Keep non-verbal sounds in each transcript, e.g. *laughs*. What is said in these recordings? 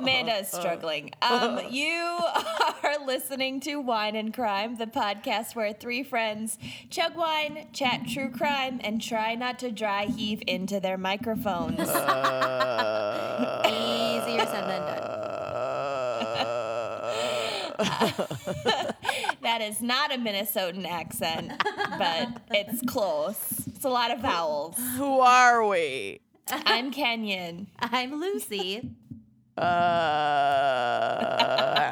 Amanda is struggling. Um, *laughs* you are listening to Wine and Crime, the podcast where three friends chug wine, chat true crime, and try not to dry heave into their microphones. *laughs* Easier said than done. *laughs* that is not a Minnesotan accent, but it's close. It's a lot of vowels. Who are we? I'm Kenyon. I'm Lucy. Uh,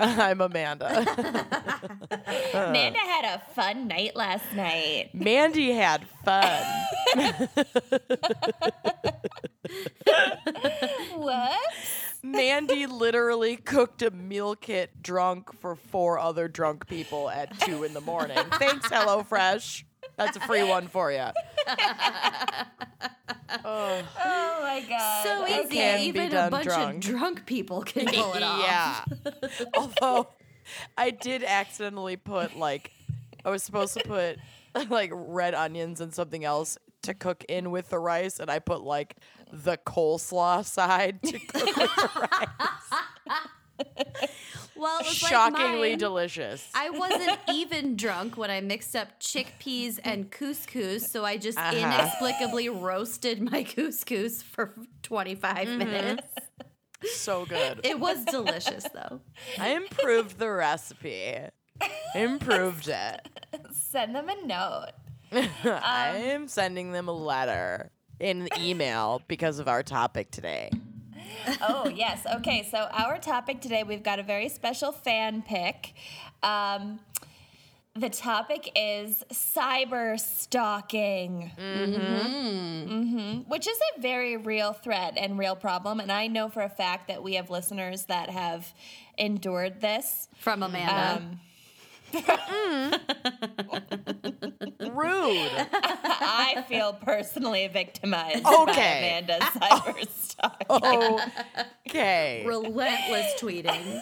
*laughs* I'm Amanda. *laughs* Amanda had a fun night last night. Mandy had fun. *laughs* What? Mandy literally cooked a meal kit drunk for four other drunk people at two in the morning. Thanks, HelloFresh. That's a free one for you. *laughs* oh, Oh my god. So easy. can Even a bunch drunk. of drunk people can *laughs* pull it off. yeah. *laughs* Although I did accidentally put like I was supposed to put like red onions and something else to cook in with the rice, and I put like the coleslaw side to cook with the rice. Well, it was Shockingly like delicious. I wasn't even drunk when I mixed up chickpeas and couscous, so I just Uh-huh. inexplicably roasted my couscous for 25 minutes. so good. It was delicious, though. I improved the recipe. Improved it. Send them a note. *laughs* I am sending them a letter in email because of our topic today. Oh, yes. Okay, so our topic today, we've got a very special fan pick. Um, the topic is cyber stalking, Mm hmm. which is a very real threat and real problem. And I know for a fact that we have listeners that have endured this. From Amanda. Um, Rude. *laughs* I feel personally victimized Okay. by Amanda's oh. cyber stalking. Okay. Relentless tweeting.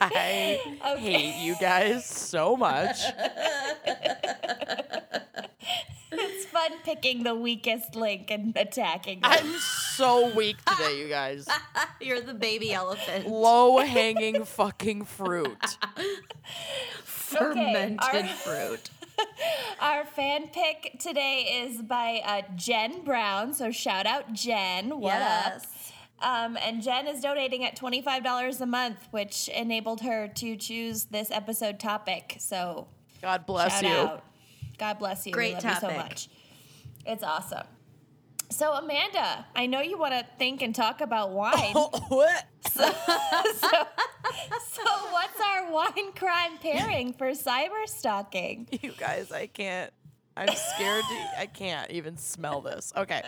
I hate you guys so much. *laughs* It's fun picking the weakest link and attacking them. I'm so weak today, you guys. *laughs* You're the baby elephant. Low hanging fucking fruit. *laughs* Fermented our- fruit. *laughs* Our fan pick today is by uh, Jen Brown. So shout out Jen. What Yes. up? Um, and Jen is donating at $25 a month, which enabled her to choose this episode topic. So God bless shout you. out. God bless you. Great we love you so topic. much. It's awesome. So Amanda, I know you want to think and talk about *laughs* wine. Oh, what? so, so what's our wine crime pairing for cyber stalking? *laughs* You guys, I can't. I'm scared to. I can't even smell this. Okay.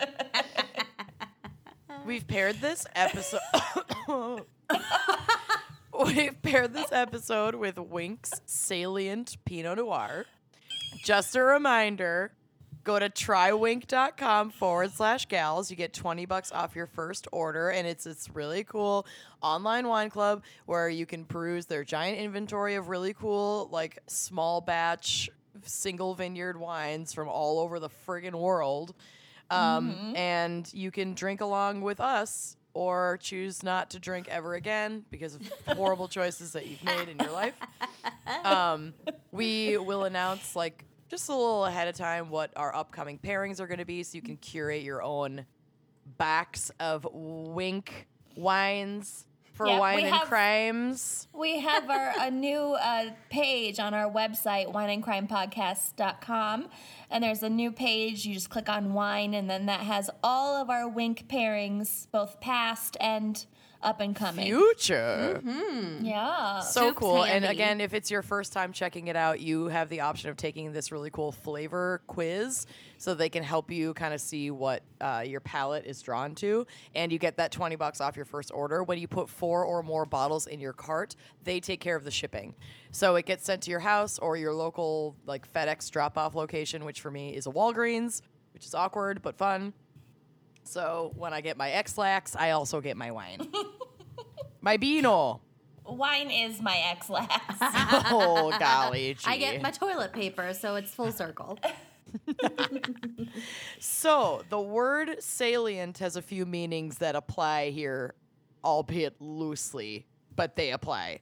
*laughs* We've paired this episode. *coughs* We've paired this episode with Winc's Salient Pinot Noir. Just a reminder go to trywinc.com forward slash gals. You get 20 bucks off your first order. And it's this really cool online wine club where you can peruse their giant inventory of really cool, like small batch, single vineyard wines from all over the friggin' world. Um, And you can drink along with us or choose not to drink ever again because of *laughs* horrible choices that you've made in your life. *laughs* Um, we will announce like just a little ahead of time what our upcoming pairings are going to be so you can curate your own box of Winc wines for we wine and have- crimes. We have our a *laughs* new uh, page on our website, wineandcrimepodcast.com. And there's a new page. You just click on wine, and then that has all of our Winc pairings, both past and up and coming. Future. yeah. So Soup's cool. And again, if it's your first time checking it out, you have the option of taking this really cool flavor quiz so they can help you kind of see what uh, your palate is drawn to. And you get that 20 bucks off your first order. When you put four or more bottles in your cart, they take care of the shipping. So it gets sent to your house or your local like FedEx drop off location, which for me is a Walgreens, which is awkward but fun. So when I get my Ex-Lax, I also get my wine. *laughs* my Beano. Wine is my ex-lax. *laughs* Oh golly, *laughs* I get my toilet paper, so it's full circle. So the word salient has a few meanings that apply here, albeit loosely, but they apply.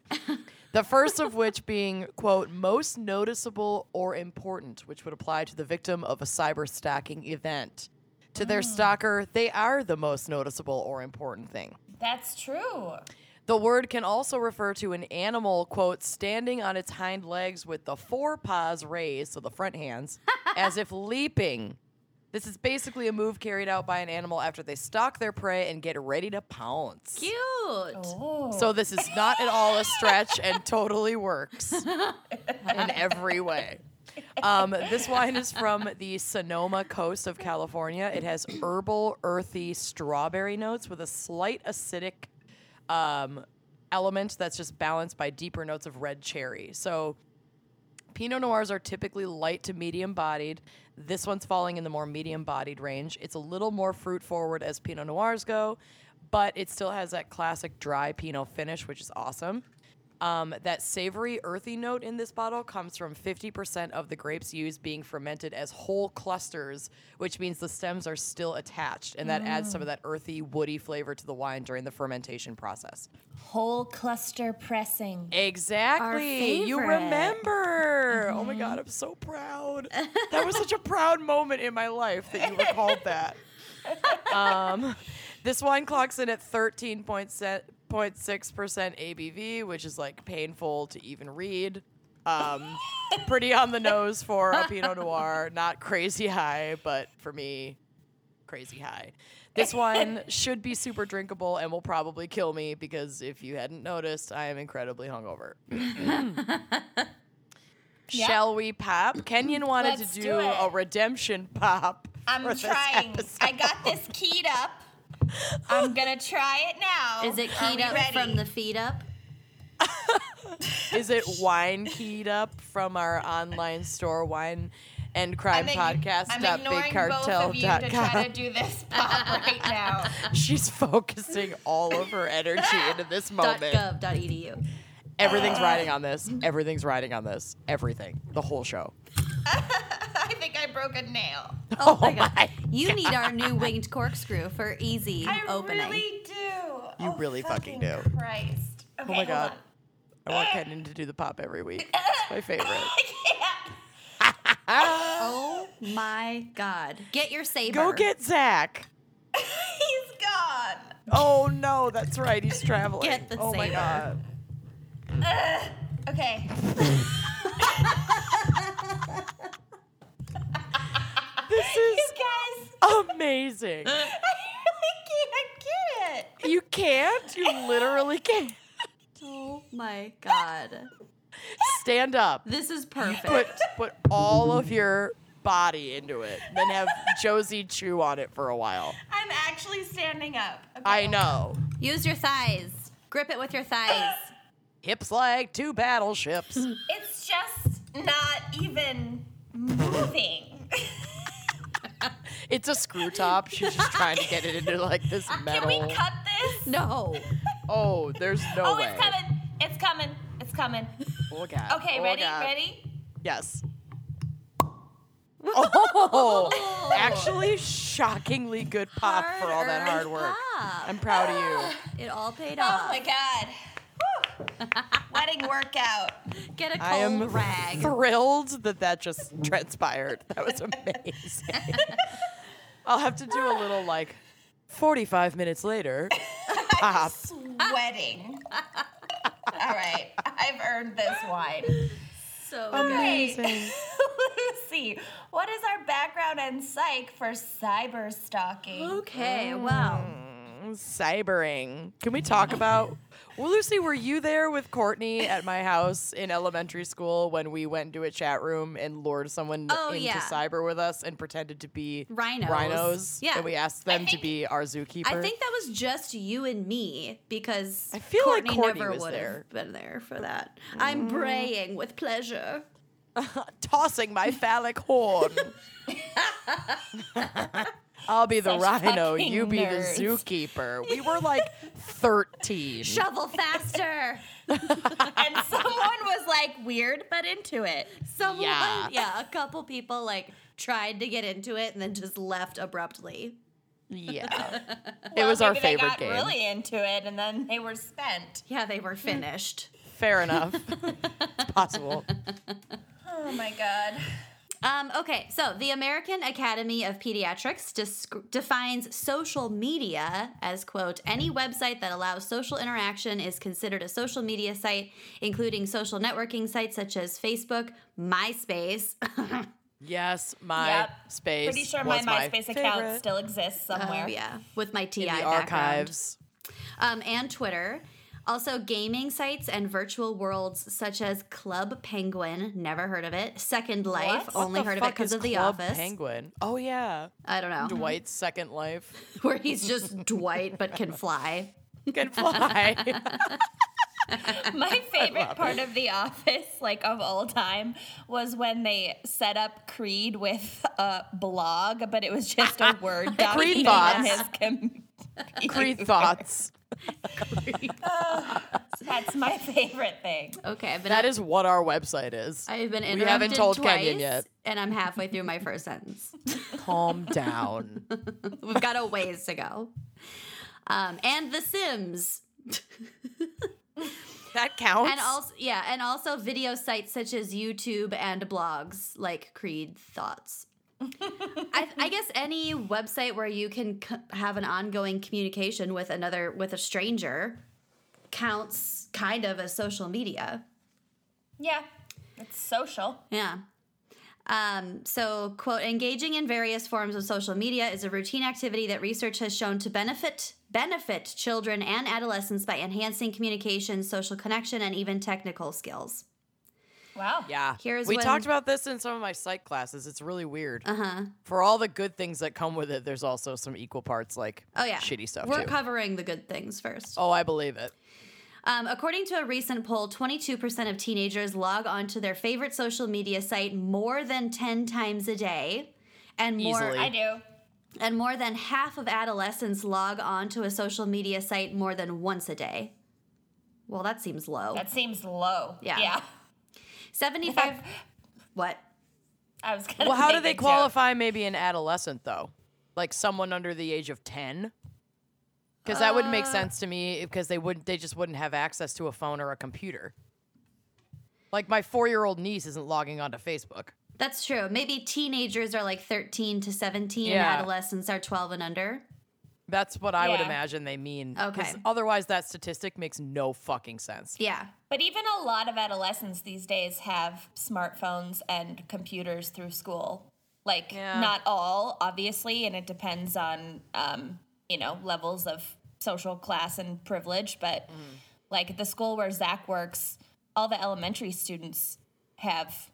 the first of which being, quote, most noticeable or important, which would apply to the victim of a cyber stalking event. To their mm. stalker, they are the most noticeable or important thing. That's true. The word can also refer to an animal, quote, standing on its hind legs with the forepaws raised, so the front hands, *laughs* as if leaping. This is basically a move carried out by an animal after they stalk their prey and get ready to pounce. Cute. Oh. So this is not at all a stretch and totally works *laughs* in every way. Um, this wine is from the Sonoma coast of California. It has herbal, earthy strawberry notes with a slight acidic um, element that's just balanced by deeper notes of red cherry. So Pinot Noirs are typically light to medium bodied. This one's falling in the more medium bodied range. It's a little more fruit forward as Pinot Noirs go, but it still has that classic dry Pinot finish, which is awesome. Um, that savory, earthy note in this bottle comes from 50% of the grapes used being fermented as whole clusters, which means the stems are still attached, and that adds some of that earthy, woody flavor to the wine during the fermentation process. Whole cluster pressing. Exactly. You remember. Oh my God, I'm so proud. *laughs* That was such a proud moment in my life that you recalled that. *laughs* Um, this wine clocks in at 13.6% ABV, which is like painful to even read. Um, *laughs* pretty on the nose for a Pinot Noir. Not crazy high, but for me, crazy high. This one *laughs* should be super drinkable and will probably kill me because if you hadn't noticed, I am incredibly hungover. *laughs* Shall we pop? Kenyon wanted Let's to do do, a redemption pop. I'm trying. I got this keyed up. I'm gonna try it now. Is it keyed up ready? from the feet up? Is it wine keyed up from our online store, wine and crime I'm, podcast? I'm ignoring both of you to try to do this *laughs* pop right now. *laughs* She's focusing all of her energy into this *laughs* Dot moment. gov. Edu. Everything's riding on this. Everything's riding on this. Everything. The whole show. I broke a nail. *laughs* Oh, oh my god. You need our new winged corkscrew for easy I opening. really do. You oh, really fucking fucking do. Christ. Oh okay, Oh my god. on. I want eh. Kenyon to do the pop every week. *laughs* It's my favorite. I can't. *laughs* Oh my god. Get your saber. Go get Zach. He's gone. Oh no, that's right. He's traveling. Get the oh my saber. god. Ugh. Okay. This You is guys, amazing. *laughs* I really can't get it. You can't? You literally can't. *laughs* Oh my god. Stand up. This is perfect. Put put all of your body into it. Then have Josie chew on it for a while. I'm actually standing up. Okay. I know. Use your thighs. Grip it with your thighs. Hips like two battleships. It's just not even moving. It's a screw top. She's just trying to get it into like this metal. Can we cut this? No. Oh, there's no oh, way. it's coming. It's coming. It's coming. Oh god. Okay, Oh, ready? God. Ready? Yes. Oh, actually, shockingly good pop for all that hard work. pop. I'm proud of you. *gasps* It all paid oh, off. Oh my god. *laughs* Wedding workout. Get a cold I am rag. thrilled that that just *laughs* transpired. That was amazing. *laughs* I'll have to do a little like 45 minutes later. *laughs* Pop. Sweating. All right. I've earned this wine. so Amazing. *laughs* Lucy, what is our background and psych for cyber stalking? good. Okay, well, mm. Cybering. Can we talk about? Well, Lucy, were you there with Courtney at my house in elementary school when we went into a chat room and lured someone Oh, into yeah. cyber with us and pretended to be Rhinos. Rhinos. Yeah. And we asked them to be our zookeeper. I think that was just you and me because I feel like Courtney, Courtney never would have been there for that. I'm mm. braying with pleasure. *laughs* tossing my phallic horn. *laughs* I'll be the Such rhino, fucking you be nerds. the zookeeper. We were like *laughs* 13. Shovel faster. *laughs* and someone was like weird but into it. Someone, Yeah. yeah. a couple people like tried to get into it and then just left abruptly. Yeah. *laughs* it was our maybe they favorite got game. really into it and then they were spent. Yeah, they were finished. Fair enough. it's possible. Oh my god. Um, okay, so the American Academy of Pediatrics desc- defines social media as, quote, any website that allows social interaction is considered a social media site, including social networking sites such as Facebook, MySpace. *laughs* Yes, my Yep. space. Pretty sure my was MySpace account still exists somewhere. Oh, yeah, with my TI in the archives. Um, and Twitter. Also, gaming sites and virtual worlds such as Club Penguin, never heard of it. Second Life, What? only What heard of it because of The Club Office. Penguin. Oh yeah, I don't know. Dwight's Second Life *laughs* Where he's just Dwight but can fly. can *laughs* fly. *laughs* My favorite part of The Office, like of all time, was when they set up Creed with a blog, but it was just a Word document on thoughts. his com- *laughs* Creed thoughts. *laughs* That's my favorite thing. Okay, but That is what our website is. I've been We interrupted haven't told twice, Kenyon yet. and I'm halfway through my first sentence. *laughs* Calm down. We've got a ways to go. Um, and The Sims, That counts. and also yeah, and also video sites such as YouTube and blogs like Creed Thoughts. I, I guess any website where you can c- have an ongoing communication with another with a stranger counts kind of as social media. Yeah, it's social. Yeah. Um, so, quote, engaging in various forms of social media is a routine activity that research has shown to benefit benefit children and adolescents by enhancing communication, social connection, and even technical skills. Wow. yeah. Here's we when- talked about this in some of my psych classes. It's really weird. Uh huh. For all the good things that come with it, there's also some equal parts like Oh yeah. shitty stuff We're too. covering the good things first. oh, I believe it. Um, according to a recent poll, 22% of teenagers log onto their favorite social media site more than 10 times a day, and more Easily. I do. and more than half of adolescents log on to a social media site more than once a day. Well, that seems low. That seems low. Yeah. Yeah. 75 *laughs* What? I was gonna Well, how do they a joke. qualify maybe an adolescent though? Like someone under the age of 10? Cuz that would make Uh, sense to me because they wouldn't they just wouldn't have access to a phone or a computer. Like my 4-year-old niece isn't logging onto Facebook. That's true. Maybe teenagers are like 13 to 17 Yeah. and adolescents are 12 and under. That's what I would Yeah. imagine they mean. 'cause Okay. Otherwise that statistic makes no fucking sense. Yeah. But even a lot of adolescents these days have smartphones and computers through school. Like, Yeah. not all, obviously, and it depends on, um, you know, levels of social class and privilege. But like at the school where Zach works, all the elementary students have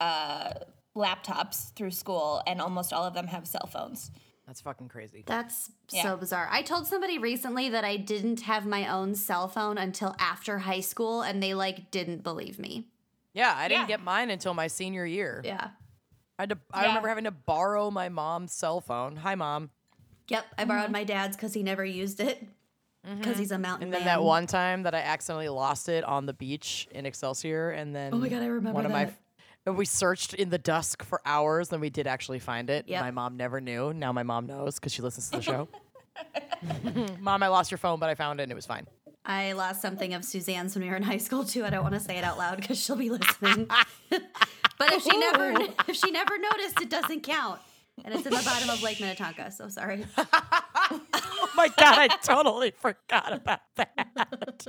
uh, laptops through school, and almost all of them have cell phones. That's fucking crazy. That's Yeah. so bizarre. I told somebody recently that I didn't have my own cell phone until after high school and they like didn't believe me. Yeah, I didn't Yeah. get mine until my senior year. Yeah. I, had to, I Yeah. remember having to borrow my mom's cell phone. Hi, mom. Yep, I borrowed mm-hmm. my dad's cuz he never used it. Mm-hmm. Because he's a mountain And then man. that one time that I accidentally lost it on the beach in Excelsior, and then Oh my God, I remember one of my. And we searched in the dusk for hours, then we did actually find it. Yep. My mom never knew. Now my mom knows because she listens to the show. *laughs* *laughs* mom, I lost your phone, but I found it and it was fine. I lost something of Suzanne's when we were in high school too. I don't want to say it out loud because she'll be listening. *laughs* but if she never if she never noticed, it doesn't count. And it's in the bottom of Lake Minnetonka. So sorry. *laughs* Oh my god, I totally forgot about that.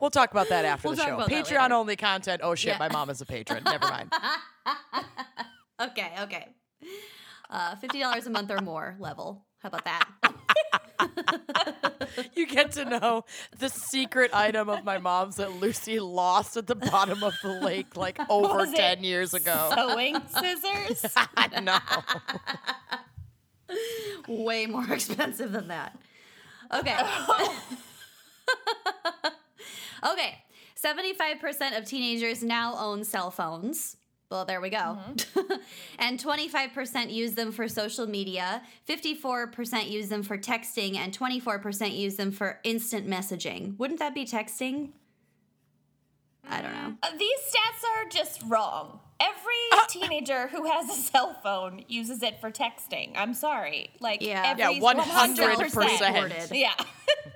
We'll talk about that after We'll the show. Patreon only content. Oh shit, Yeah. my mom is a patron. Never mind. *laughs* Okay, okay. Uh, Fifty dollars a month or more level. How about that? You get to know the secret item of my mom's that Lucy lost at the bottom of the lake like *laughs* over Was it 10 years ago. Sewing *laughs* scissors. *laughs* no. Way more expensive than that. Okay. okay. 75% of teenagers now own cell phones. Well, there we go. *laughs* and 25% use them for social media, 54% use them for texting, and 24% use them for instant messaging. Wouldn't that be texting? I don't know. Uh, These stats are just wrong. Every Uh, *laughs* teenager who has a cell phone uses it for texting. I'm sorry. Like Yeah. Yeah, 100%. Reported. Yeah. *laughs*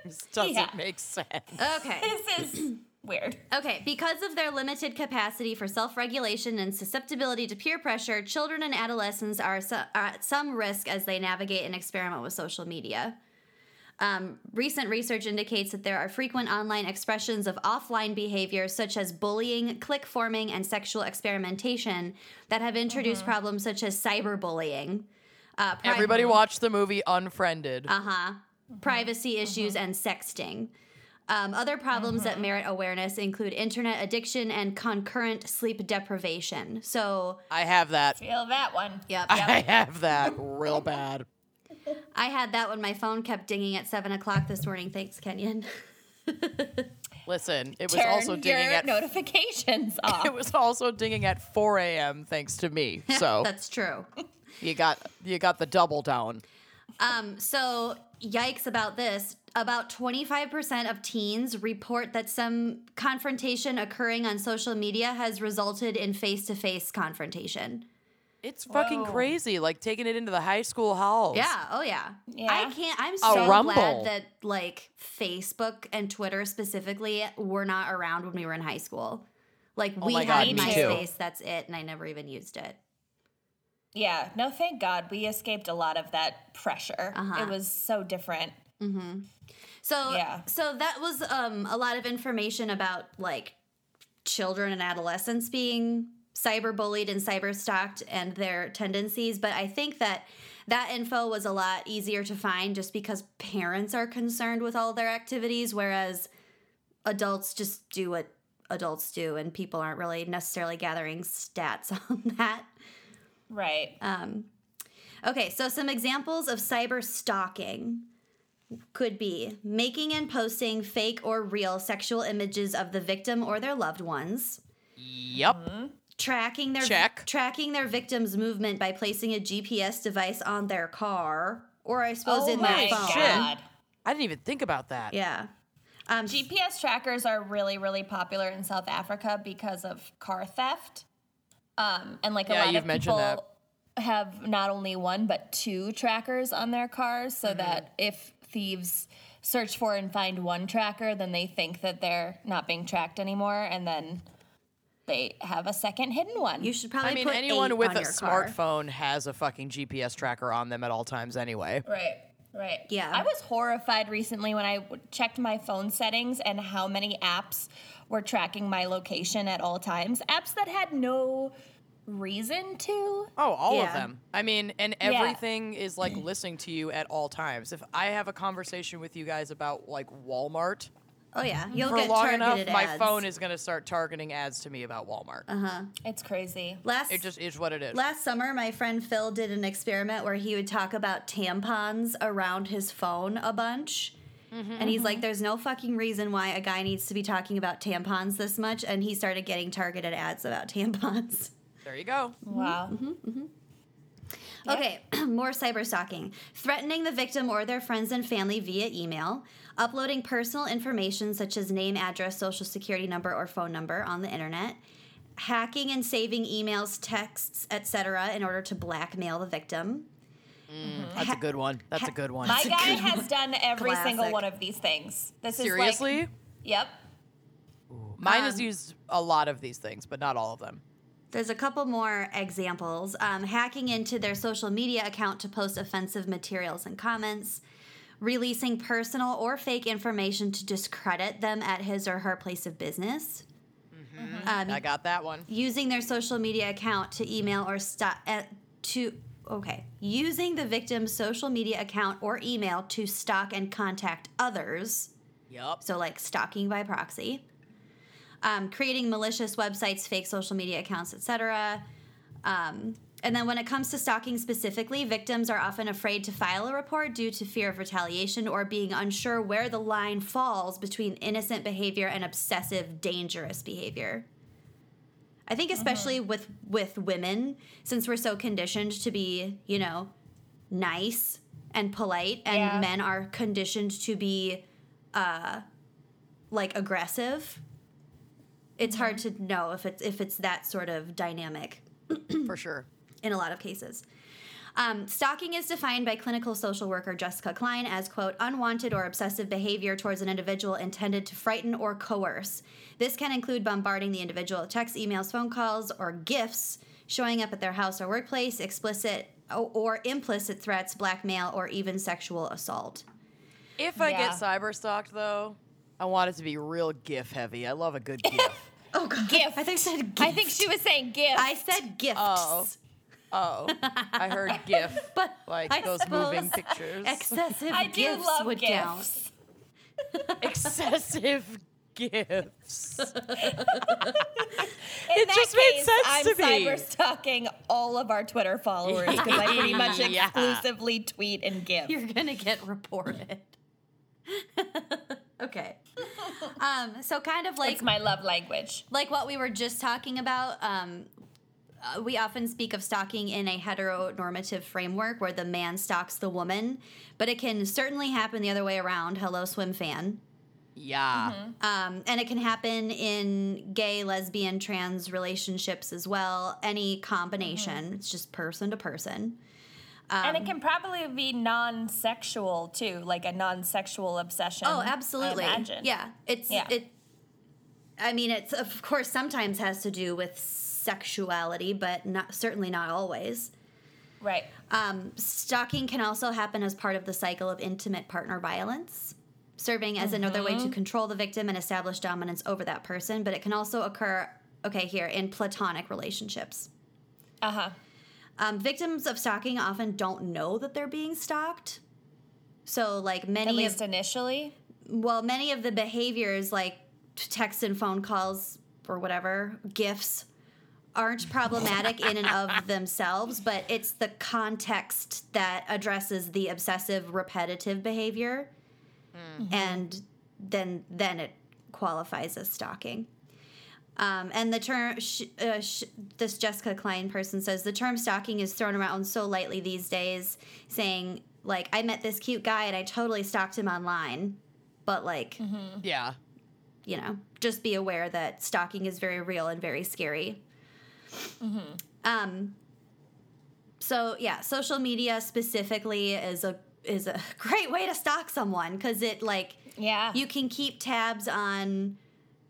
This doesn't Yeah. make sense. Okay. this is *clears throat* weird. Okay, because of their limited capacity for self regulation and susceptibility to peer pressure, children and adolescents are, so, are at some risk as they navigate and experiment with social media. Um, recent research indicates that there are frequent online expressions of offline behavior such as bullying, click forming, and sexual experimentation that have introduced problems such as cyberbullying. Uh, Everybody watch the movie Unfriended. uh huh. Privacy issues and sexting. Um, other problems that merit awareness include internet addiction and concurrent sleep deprivation. So, I have that. Feel that one. yep. *laughs* I have that real bad. *laughs* I had that when my phone kept dinging at 7 o'clock this morning. Thanks, Kenyon. *laughs* Listen, it was Turn also dinging your at notifications off. it was also dinging at 4 a.m. thanks to me. So That's true. you got you got the double down. Um, so, yikes about this. About 25% of teens report that some confrontation occurring on social media has resulted in face to face confrontation. It's fucking Whoa. crazy. Like taking it into the high school halls. Yeah. Oh yeah. Yeah. I can't. I'm so glad that like Facebook and Twitter specifically were not around when we were in high school. Like we Oh my had God. MySpace. That's it, and I never even used it. Yeah, no, thank God we escaped a lot of that pressure. Uh-huh. It was so different. So Yeah. So that was um a lot of information about like children and adolescents being cyberbullied and cyberstalked and their tendencies, but I think that that info was a lot easier to find just because parents are concerned with all their activities whereas adults just do what adults do and people aren't really necessarily gathering stats *laughs* on that. Right. Um, okay, so some examples of cyber stalking could be making and posting fake or real sexual images of the victim or their loved ones, Yep. tracking their Check. tracking their victim's movement by placing a GPS device on their car, or I suppose oh in my their phone. God. I didn't even think about that. Yeah. Um, GPS trackers are really, really popular in South Africa because of car theft. Um, and like a Yeah, lot you've of mentioned people have not only one but two trackers on their cars, Mm-hmm. so that if thieves search for and find one tracker, then they think that they're not being tracked anymore, and then they have a second hidden one. you should probably I mean, put anyone eight with a your car. smartphone has a fucking GPS tracker on them at all times anyway. Right. Right. Yeah. I was horrified recently when I checked my phone settings and how many apps were tracking my location at all times. Apps that had no reason to. Oh, all of them. I mean, and Yeah. everything is like listening to you at all times. If I have a conversation with you guys about like Walmart Oh yeah, you'll for get long enough, targeted my phone is going to start targeting ads to me about Walmart. Uh huh. It's crazy. last It just is what it is. Last summer, my friend Phil did an experiment where he would talk about tampons around his phone a bunch. And he's like, there's no fucking reason why a guy needs to be talking about tampons this much. And he started getting targeted ads about *laughs* tampons. There you go. Wow. Mm-hmm, mm-hmm, mm-hmm. Okay, *clears throat* more cyber stalking. Threatening the victim or their friends and family via email. Uploading personal information such as name, address, social security number, or phone number on the internet. Hacking and saving emails, texts, etc., in order to blackmail the victim. That's a good one. That's a good one. My guy has done every single one of these things. This is Seriously? like. Yep. Mine Um, has used a lot of these things, but not all of them. There's a couple more examples. Um, hacking into their social media account to post offensive materials and comments. Releasing personal or fake information to discredit them at his or her place of business. Um, I got that one. using their social media account to email or st- uh, to okay, using the victim's social media account or email to stalk and contact others. Yup. So, like stalking by proxy, um, creating malicious websites, fake social media accounts, etc. Um, and then, when it comes to stalking specifically, victims are often afraid to file a report due to fear of retaliation or being unsure where the line falls between innocent behavior and obsessive, dangerous behavior. I think, especially with with women, since we're so conditioned to be, you know, nice and polite, and Yeah. men are conditioned to be uh, like aggressive. It's hard to know if it's if it's that sort of dynamic *clears throat* For sure. in a lot of cases. Um, stalking is defined by clinical social worker Jessica Klein as, quote, unwanted or obsessive behavior towards an individual intended to frighten or coerce. This can include bombarding the individual with texts, emails, phone calls, or gifts, showing up at their house or workplace, explicit or, or implicit threats, blackmail, or even sexual assault. If I Yeah. get cyber stalked though, I want it to be real GIF heavy. I love a good GIF. *laughs* Oh, God. Gift. I think I said I think she was saying gift. I said gifts. Oh. oh, I heard *laughs* GIF. But like I those moving pictures. Excessive gifts. *laughs* I do gifts love would gifts. *laughs* Excessive gifts. In It that just made case, sense I'm to me. cyber stalking all of our Twitter followers because I pretty much Yeah. exclusively tweet and gift. You're gonna get reported. Okay. Um, so kind of like it's my love language. like what we were just talking about. Um, uh, we often speak of stalking in a heteronormative framework where the man stalks the woman, but it can certainly happen the other way around. Hello, Swimfan. Yeah. Um, and it can happen in gay, lesbian, trans relationships as well. Any combination. It's just person to person. And it can probably be non-sexual too, like a non-sexual obsession. Oh, I absolutely. imagine. Yeah, it's Yeah. it. I mean, it's of course sometimes has to do with sexuality, but not certainly not always. Right. Um, stalking can also happen as part of the cycle of intimate partner violence, serving as another way to control the victim and establish dominance over that person. But it can also occur, okay, here in platonic relationships. Uh huh. Um, victims of stalking often don't know that they're being stalked. So, like At many of least initially. well, many of the behaviors like t- text and phone calls or whatever, gifts, aren't problematic in and of *laughs* themselves, but it's the context that addresses the obsessive repetitive behavior. And then then it qualifies as stalking. Um, and the term, sh- uh, sh- this Jessica Klein person says, the term stalking is thrown around so lightly these days, saying, like, I met this cute guy and I totally stalked him online. But, like, Yeah. you know, just be aware that stalking is very real and very scary. Um, so yeah, social media specifically is a is a *laughs* great way to stalk someone because it like Yeah. you can keep tabs on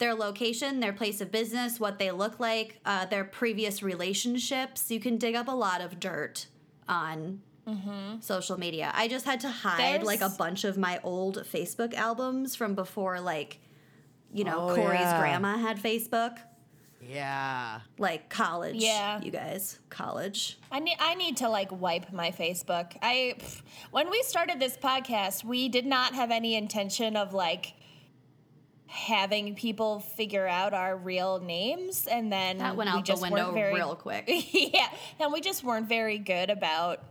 their location, their place of business, what they look like, uh, their previous relationships. You can dig up a lot of dirt on social media. I just had to hide like a bunch of my old Facebook albums from before, like, you know, Oh, Corey's yeah. grandma had Facebook. Yeah. Like college, Yeah. you guys, college. I need I need to like wipe my Facebook. I pff, when we started this podcast, we did not have any intention of like having people figure out our real names and then That went we out the just window very, real quick. *laughs* yeah, and we just weren't very good about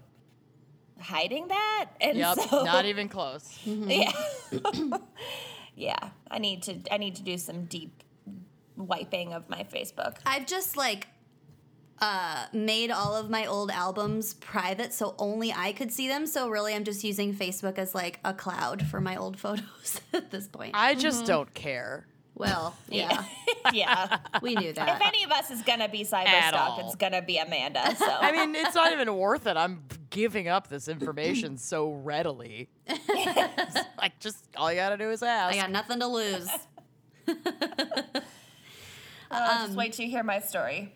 hiding that. And Yep. so Not even close. *laughs* yeah. *coughs* yeah, I need to I need to do some deep wiping of my Facebook. I've just like uh, made all of my old albums private so only I could see them. So really, I'm just using Facebook as like a cloud for my old *laughs* photos at this point. I just don't care. well, yeah, *laughs* yeah. we knew that. If any of us is gonna be cyber stalked, it's gonna be Amanda. So *laughs* I mean, it's not even worth it. I'm giving up this information so readily. like, just all you gotta do is ask. I got nothing to lose. uh, Um, just wait till you hear my story.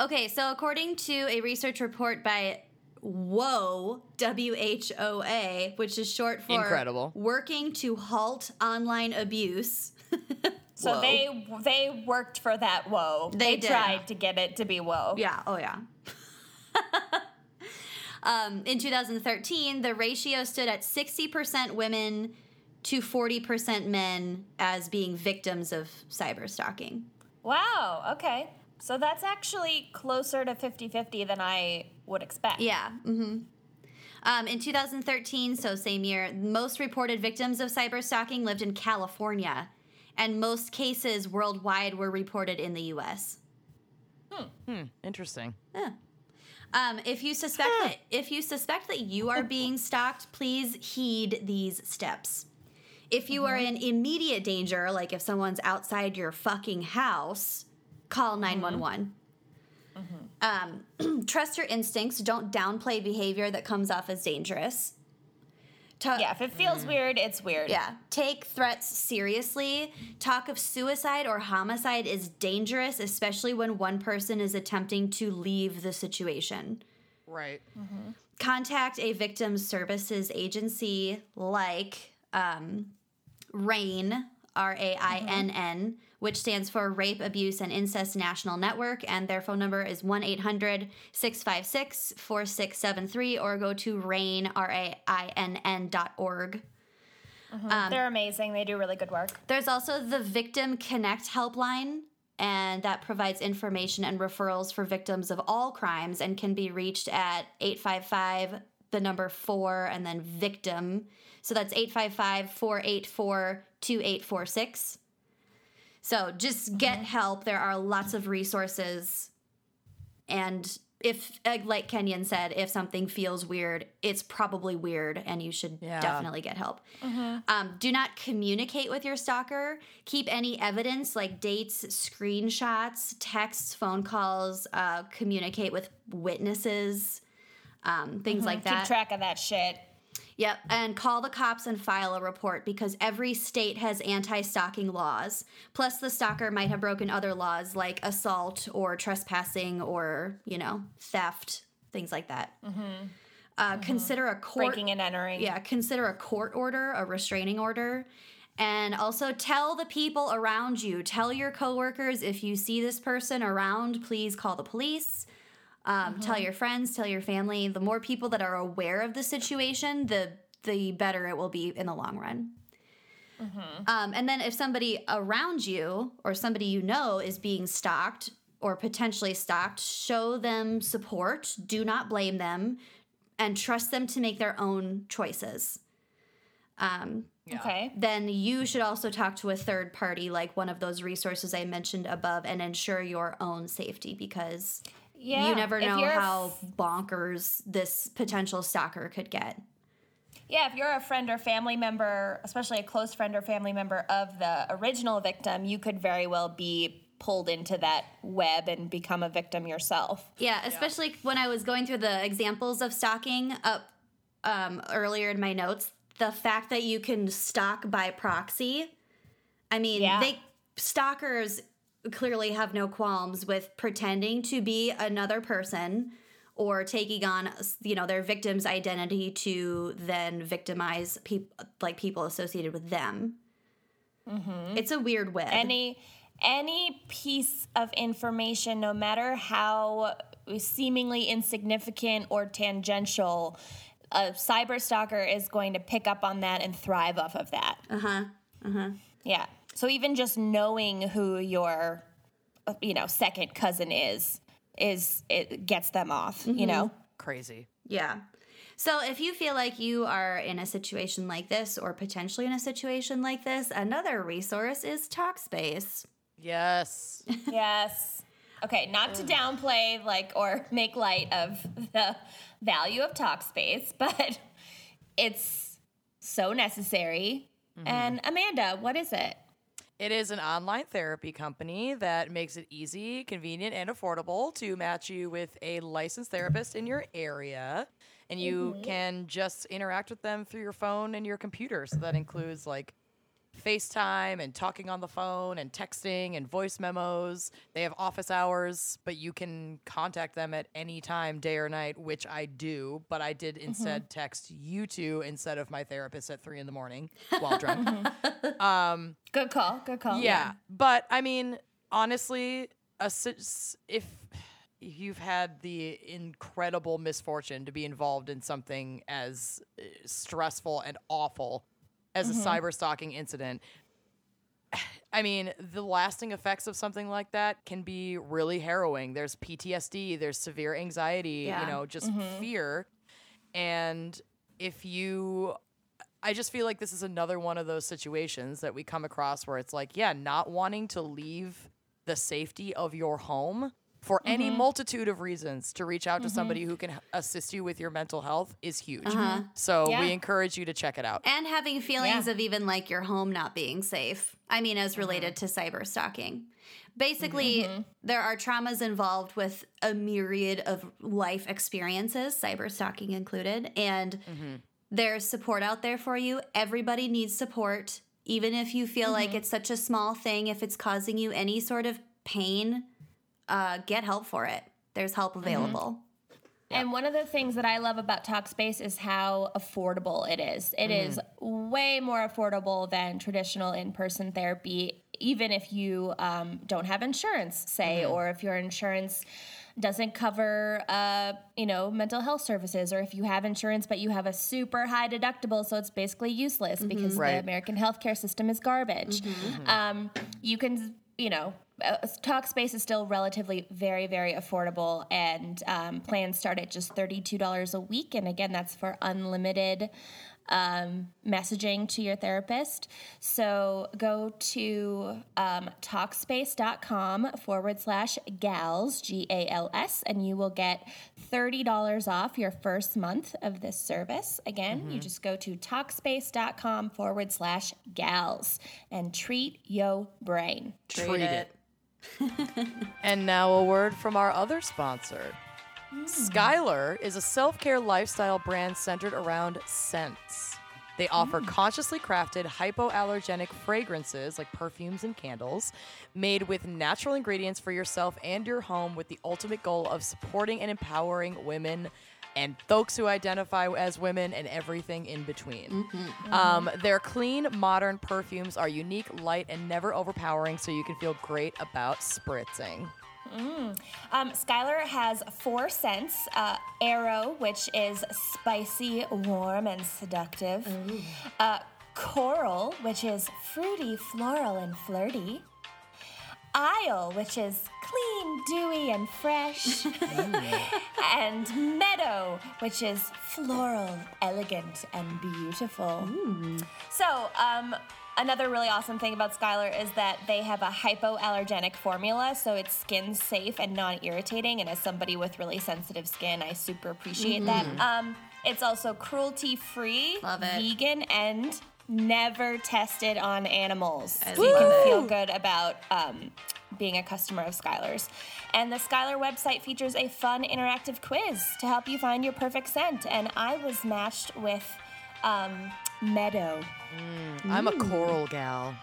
Okay, so according to a research report by WHOA, W H O A, which is short for Incredible. Working to Halt Online Abuse. *laughs* So Whoa. they they worked for that whoa. They They, did. tried to get it to be whoa. Yeah, oh yeah. *laughs* Um, in 2013, the ratio stood at 60% women to 40% men as being victims of cyber stalking. Wow. Okay. So that's actually closer to 50 50 than I would expect. Yeah. hmm Um, in 2013, so same year, most reported victims of cyber stalking lived in California, and most cases worldwide were reported in the U.S. Hmm, interesting. Yeah. Um, if you suspect that if you suspect that you are being stalked, please heed these steps. If you are in immediate danger, like if someone's outside your fucking house, call mm-hmm. 911. Mm-hmm. Um, *clears throat* trust your instincts. Don't downplay behavior that comes off as dangerous. Ta- Yeah, if it feels mm. weird, it's weird. yeah. Take threats seriously. Talk of suicide or homicide is dangerous, especially when one person is attempting to leave the situation. Right. Mm-hmm. Contact a victim services agency like um, RAINN, R A I N N, which stands for Rape, Abuse, and Incest National Network, and their phone number is 1 800 656 4673, or go to RAINN, R A I N N dot org. Mm-hmm. Um, They're amazing. They do really good work. There's also the Victim Connect helpline, and that provides information and referrals for victims of all crimes and can be reached at 855, the number four, and then victim. So that's 855 484 2846. So just get help. There are lots of resources. And if, uh, like Kenyon said, if something feels weird, it's probably weird and you should Yeah. definitely get help. Um, do not communicate with your stalker. Keep any evidence like dates, screenshots, texts, phone calls. Uh, communicate with witnesses, um, things like that. Keep track of that shit. Yep, and call the cops and file a report because every state has anti stalking laws. Plus, the stalker might have broken other laws like assault or trespassing or, you know, theft, things like that. Uh, Consider a court. Breaking and entering. Yeah, consider a court order, a restraining order. And also tell the people around you, tell your coworkers if you see this person around, please call the police. Um, Tell your friends, tell your family. The more people that are aware of the situation, the the better it will be in the long run. Um, and then if somebody around you or somebody you know is being stalked or potentially stalked, show them support. Do not blame them, and trust them to make their own choices. Um, Okay. then you should also talk to a third party, like one of those resources I mentioned above, and ensure your own safety because Yeah. you never know you're a how bonkers this potential stalker could get. Yeah, if you're a friend or family member, especially a close friend or family member of the original victim, you could very well be pulled into that web and become a victim yourself. Yeah, especially when I was going through the examples of stalking up um, earlier in my notes, the fact that you can stalk by proxy. I mean, Yeah. they stalkers clearly have no qualms with pretending to be another person or taking on you know their victim's identity to then victimize people like people associated with them. It's a weird web. Any any piece of information, no matter how seemingly insignificant or tangential, a cyber stalker is going to pick up on that and thrive off of that. Uh-huh. uh huh. Yeah. So even just knowing who your, uh, you know, second cousin is, is it gets them off. You know. Crazy. Yeah. So if you feel like you are in a situation like this or potentially in a situation like this, another resource is Talkspace. Yes. *laughs* yes. Okay, not to downplay like or make light of the value of Talkspace, *laughs* but it's so necessary. And Amanda, what is it? It is an online therapy company that makes it easy, convenient, and affordable to match you with a licensed therapist in your area. And you mm-hmm. can just interact with them through your phone and your computer. So that includes like FaceTime and talking on the phone and texting and voice memos. They have office hours, but you can contact them at any time, day or night, which I do. But I did mm-hmm. instead text you two instead of my therapist at three in the morning while drunk. *laughs* Mm-hmm. Um, good call. Good call. Yeah, but I mean, honestly, a, if you've had the incredible misfortune to be involved in something as uh, stressful and awful as a mm-hmm. cyber stalking incident. *sighs* I mean, the lasting effects of something like that can be really harrowing. There's PTSD, there's severe anxiety, Yeah. you know, just mm-hmm. fear. And if you I just feel like this is another one of those situations that we come across where it's like, yeah, not wanting to leave the safety of your home for any mm-hmm. multitude of reasons to reach out to mm-hmm. somebody who can assist you with your mental health is huge. Uh-huh. So Yeah. we encourage you to check it out. And having feelings Yeah. of even like your home not being safe. I mean, as uh-huh. related to cyber stalking. Basically, mm-hmm. there are traumas involved with a myriad of life experiences, cyber stalking included. And there's support out there for you. Everybody needs support, even if you feel like it's such a small thing, if it's causing you any sort of pain, uh, get help for it. There's help available. And one of the things that I love about Talkspace is how affordable it is. It is way more affordable than traditional in person therapy, even if you um, don't have insurance, say, or if your insurance doesn't cover uh, you know mental health services or if you have insurance but you have a super high deductible so it's basically useless because Right. the american healthcare system is garbage um, you can you know Talkspace is still relatively very, very affordable, and um, plans start at just $32 a week. And again, that's for unlimited um, messaging to your therapist. So go to um, Talkspace.com forward slash gals, G A L S, and you will get $30 off your first month of this service. Again, you just go to Talkspace.com forward slash gals and treat yo brain. Treat it. *laughs* and now a word from our other sponsor. Hmm. Skylar is a self care lifestyle brand centered around scents. They offer hmm. consciously crafted hypoallergenic fragrances like perfumes and candles made with natural ingredients for yourself and your home with the ultimate goal of supporting and empowering women and folks who identify as women and everything in between. Mm-hmm. Um, their clean, modern perfumes are unique, light, and never overpowering, so you can feel great about spritzing. Um, Skylar has four scents uh, Arrow, which is spicy, warm, and seductive. Uh, Coral, which is fruity, floral, and flirty. Isle, which is clean, dewy, and fresh. *laughs* and Meadow, which is floral, elegant, and beautiful. So, um, another really awesome thing about Skylar is that they have a hypoallergenic formula, so it's skin safe and non irritating. And as somebody with really sensitive skin, I super appreciate that. Um, it's also cruelty free, vegan, and never tested on animals. I so you can it. feel good about um, being a customer of Skylar's. And the Skylar website features a fun interactive quiz to help you find your perfect scent. And I was matched with um, Meadow. Mm, I'm a coral gal,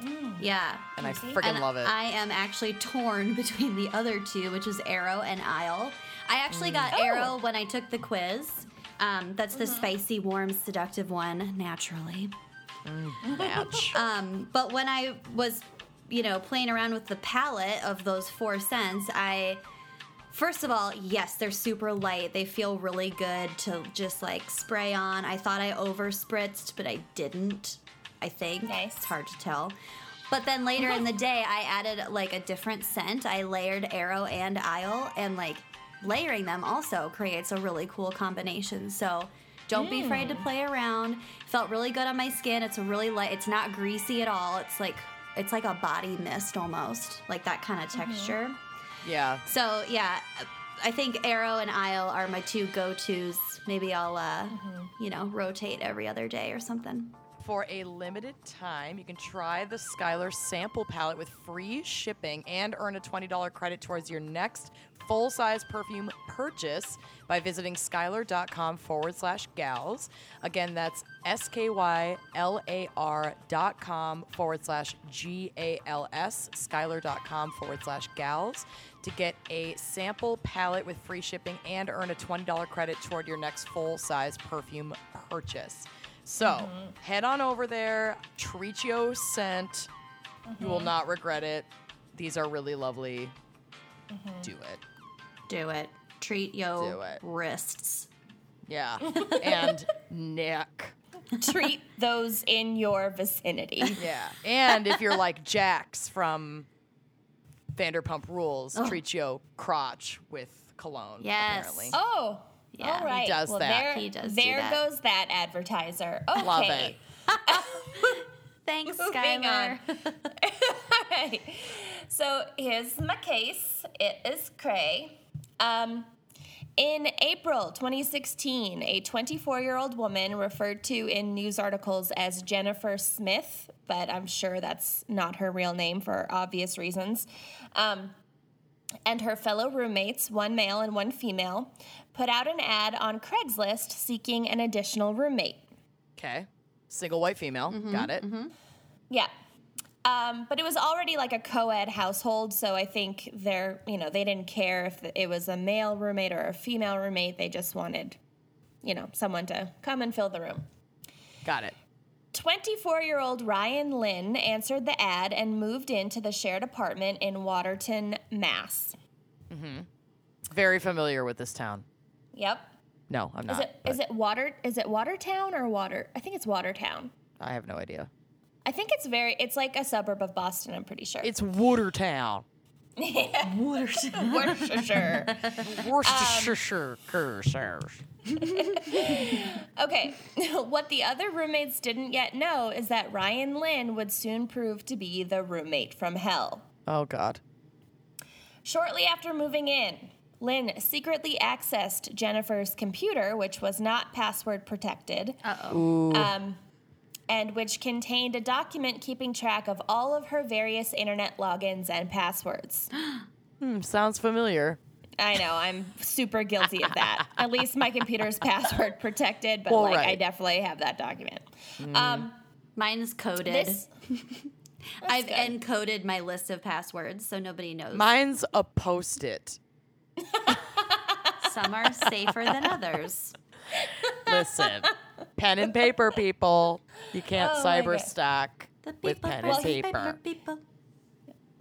mm. Yeah. and I see? freaking love it. I am actually torn *laughs* between the other two, which is Arrow and Isle. I actually mm. got Oh. Arrow when I took the quiz. Um, that's the mm-hmm. spicy, warm, seductive one, naturally. *laughs* Match. Um, but when I was, you know, playing around with the palette of those four scents, I. First of all, yes, they're super light. They feel really good to just like spray on. I thought I over spritzed, but I didn't. I think. Nice. It's hard to tell. But then later in the *laughs* day, I added like a different scent. I layered Arrow and Isle, and like layering them also creates a really cool combination. So don't be afraid to hmm. play around. Felt really good on my skin. It's really light. It's not greasy at all. It's like it's like a body mist almost, like that kind of mm-hmm. texture. Yeah. So yeah, I think Arrow and Isle are my two go-tos. Maybe I'll, uh, you know, rotate every other day or something. For a limited time, you can try the Skylar sample palette with free shipping and earn a $20 credit towards your next full size perfume purchase by visiting skylar.com forward slash gals. Again, that's S K Y L A R dot com forward slash G A L S, skylar.com forward slash gals to get a sample palette with free shipping and earn a $20 credit toward your next full size perfume purchase. So mm-hmm. head on over there, treat your scent. You will mm-hmm. not regret it. These are really lovely. Mm-hmm. Do it. Do it. Treat yo it. wrists. Yeah. *laughs* and neck. Treat those in your vicinity. Yeah. And if you're like Jax from Vanderpump Rules, Oh. treat your crotch with cologne. Yes. Apparently. Oh, Yeah, all right. he does well, that. There, He does do there that. goes that advertiser. Okay. Love it. *laughs* Thanks, Skylar. *laughs* Alright. So here's my case. It is Cray. Um, in April 2016, a 24 year old woman referred to in news articles as Jennifer Smith, but I'm sure that's not her real name for obvious reasons, um, and her fellow roommates, one male and one female, put out an ad on Craigslist seeking an additional roommate. Okay. Single white female. Got it. Mm-hmm. Yeah. Um, but it was already like a co-ed household, so I think they're, you know, they didn't care if it was a male roommate or a female roommate. They just wanted, you know, someone to come and fill the room. Got it. 24 year old Ryan Lin answered the ad and moved into the shared apartment in Waterton, Mass. Mm-hmm. Very familiar with this town. Yep. No, I'm Is not. it is it Water is it Watertown or Water? I think it's Watertown. I have no idea. I think it's very it's like a suburb of Boston, I'm pretty sure. It's Watertown. *laughs* Worcestershire. Worcestershire. *laughs* Okay, *laughs* what the other roommates didn't yet know is that Ryan Lin would soon prove to be the roommate from hell. Oh God. Shortly after moving in, Lin secretly accessed Jennifer's computer, which was not password protected, Uh oh. um, and which contained a document keeping track of all of her various internet logins and passwords. *gasps* Hmm, sounds familiar. I know, I'm super guilty of that. *laughs* At least my computer's password protected, but Well, like I definitely have that document. Um, Mine's coded. this, *laughs* I've good. encoded my list of passwords so nobody knows. Mine's a post-it. *laughs* Some are safer than others. Listen, pen and paper, people. You can't Oh cyber The with pen and paper. people.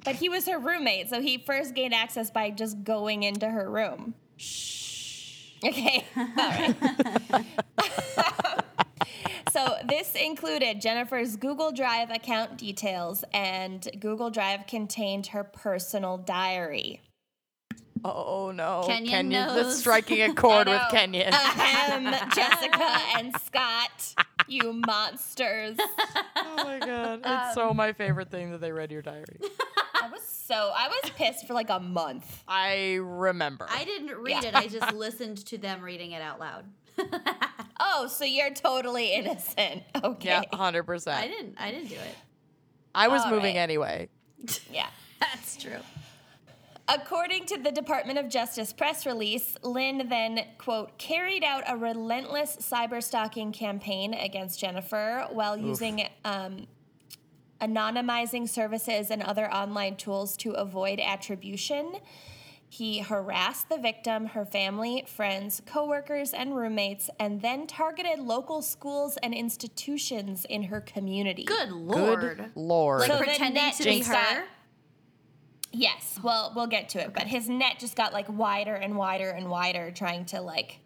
But he was her roommate, so he first gained access by just going into her room. Shh. Okay, *laughs* all right. *laughs* so this included Jennifer's Google Drive account details, and Google Drive contained her personal diary. Oh no, Kenyon That's knows. striking *laughs* a chord with. Kenyon. Uh, Ahem, Jessica *laughs* and Scott, you monsters. *laughs* oh my god, it's so um, my favorite thing that they read your diary. I was so I was pissed for like a month. I remember. I didn't read Yeah. it. I just listened to them reading it out loud. Oh, so you're totally innocent. Okay. yeah, hundred I didn't. I didn't do it. I was All moving right. anyway. yeah. That's true. According to the Department of Justice press release, Lin then, quote, carried out a relentless cyber stalking campaign against Jennifer while using um, anonymizing services and other online tools to avoid attribution. He harassed the victim, her family, friends, coworkers, and roommates, and then targeted local schools and institutions in her community. Good lord. Good lord. Like So pretending to be just got- her. Yes, well, we'll get to it, but his net just got like wider and wider and wider, trying to like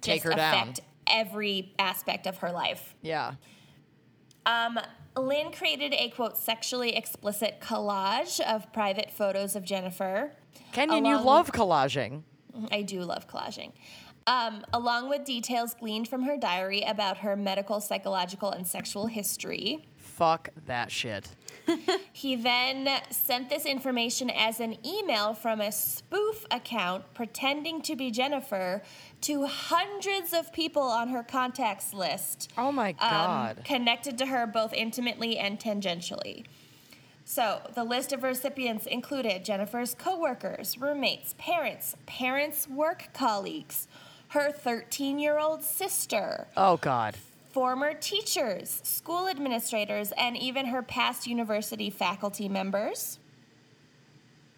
Take her down. affect every aspect of her life. yeah. Um, Lin created a quote sexually explicit collage of private photos of Jennifer. Kenyon, you love collaging. I do love collaging. Um, along with details gleaned from her diary about her medical, psychological, and sexual history. Fuck that shit. *laughs* He then sent this information as an email from a spoof account pretending to be Jennifer to hundreds of people on her contacts list. Oh my um, god. connected to her both intimately and tangentially. So, the list of recipients included Jennifer's coworkers, roommates, parents, parents' work colleagues, her 13 year old sister, oh god. Former teachers, school administrators, and even her past university faculty members.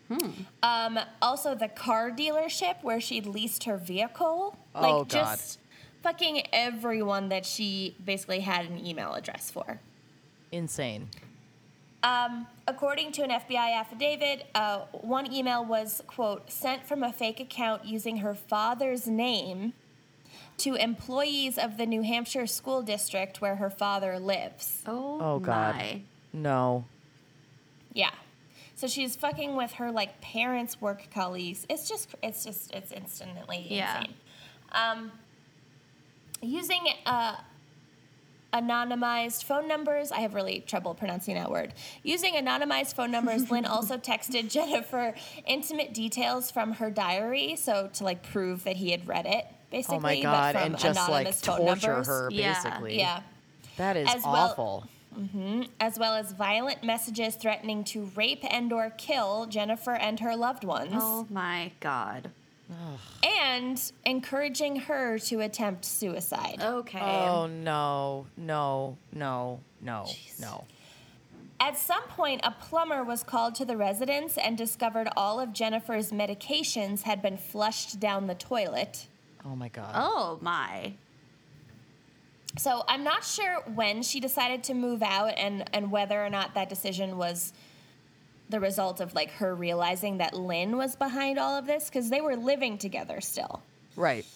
Hmm. Um, also, the car dealership where she'd leased her vehicle. Like, Oh, God. just fucking everyone that she basically had an email address for. Insane. Um, according to an FBI affidavit, uh, one email was, quote, sent from a fake account using her father's name to employees of the New Hampshire school district where her father lives. Oh, Oh, God. my. No. Yeah. So she's fucking with her like parents' work colleagues. It's just, it's just, it's instantly Yeah. insane. Um, using uh, anonymized phone numbers, I have really trouble pronouncing that word. Using anonymized phone numbers, Lin *laughs* also texted Jennifer intimate details from her diary, so to like prove that he had read it, basically. Oh my god, from and just like anonymous phone torture numbers. her Yeah. basically. Yeah. That is As well- awful. Mm-hmm. as well as violent messages threatening to rape and or kill Jennifer and her loved ones, Oh my god. Ugh. and encouraging her to attempt suicide. Okay. Oh no, no, no, no, no. At some point, a plumber was called to the residence and discovered all of Jennifer's medications had been flushed down the toilet. Oh my god. Oh my. So I'm not sure when she decided to move out and, and whether or not that decision was the result of like her realizing that Lin was behind all of this because they were living together still. Right.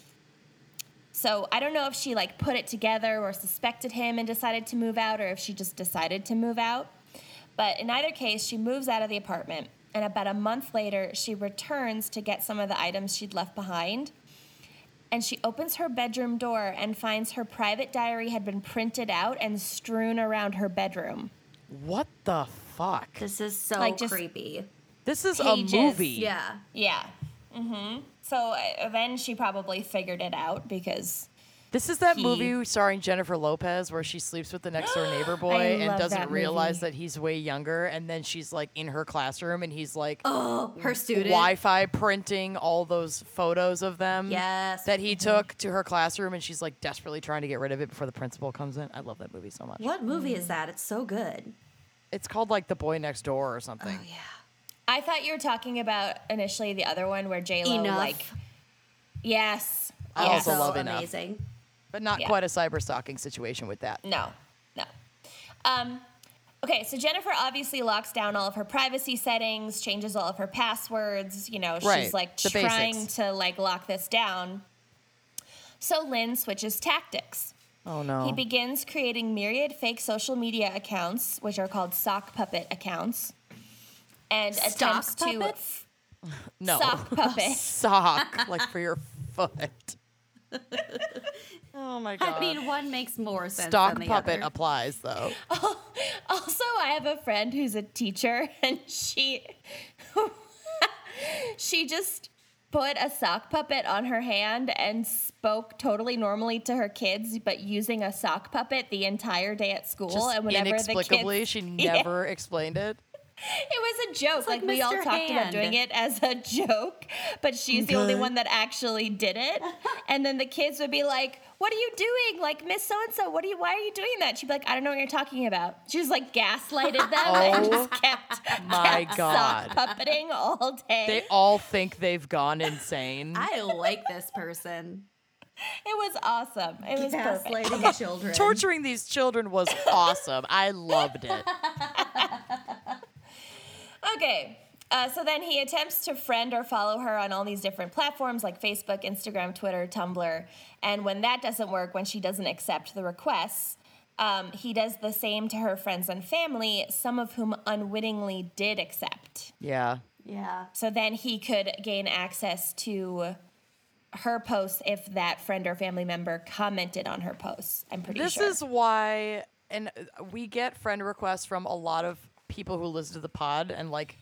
So I don't know if she like put it together or suspected him and decided to move out or if she just decided to move out. But in either case, she moves out of the apartment and about a month later she returns to get some of the items she'd left behind. And she opens her bedroom door and finds her private diary had been printed out and strewn around her bedroom. What the fuck? This is so Like, just- creepy. This is Pages. a movie. Yeah. Yeah. Mm-hmm. So uh, then she probably figured it out because This is that He- movie starring Jennifer Lopez where she sleeps with the next door neighbor *gasps* boy and doesn't that realize movie. that he's way younger and then she's like in her classroom and he's like Oh, her student. Wi-Fi printing all those photos of them Yes. that he mm-hmm. took to her classroom and she's like desperately trying to get rid of it before the principal comes in. I love that movie so much. What movie is that? It's so good. It's called like The Boy Next Door or something. Oh yeah. I thought you were talking about initially the other one where J Lo like. Yes. I yes. also so love Enough. amazing. But not Yeah. quite a cyber stalking situation with that. No, no. Um, okay, so Jennifer obviously locks down all of her privacy settings, changes all of her passwords. You know, she's Right, like the trying basics. to like lock this down. So Lin switches tactics. Oh no. He begins creating myriad fake social media accounts, which are called sock puppet accounts, and Stock attempts puppets? *laughs* to no. sock puppet. *laughs* Sock like for your foot. *laughs* oh my god. I mean, one makes more sense. Stock than the puppet other. applies though. *laughs* Also, I have a friend who's a teacher, *laughs* and she *laughs* she just put a sock puppet on her hand and spoke totally normally to her kids, but using a sock puppet the entire day at school. Just and whenever inexplicably, the kids, she Yeah. never explained it. It was a joke. like Like, we all Mr. talked about doing it as a *laughs* joke, but she's the only one that actually did it. *laughs* And then the kids would be like, "What are you doing? Like Miss So and So, what are you? Why are you doing that?" She'd be like, "I don't know what you're talking about." She was like gaslighted them and Oh just kept *laughs* my kept God. sock puppeting all day. They all think they've gone insane. I like this person. it was awesome. It was. Gaslighting children. Torturing these children was awesome. I loved it. Okay. Uh, so then he attempts to friend or follow her on all these different platforms like Facebook, Instagram, Twitter, Tumblr. And when that doesn't work, when she doesn't accept the requests, um, he does the same to her friends and family, some of whom unwittingly did accept. Yeah. Yeah. So then he could gain access to her posts if that friend or family member commented on her posts. I'm pretty This sure. This is why, and uh, we get friend requests from a lot of people who listen to the pod, and like,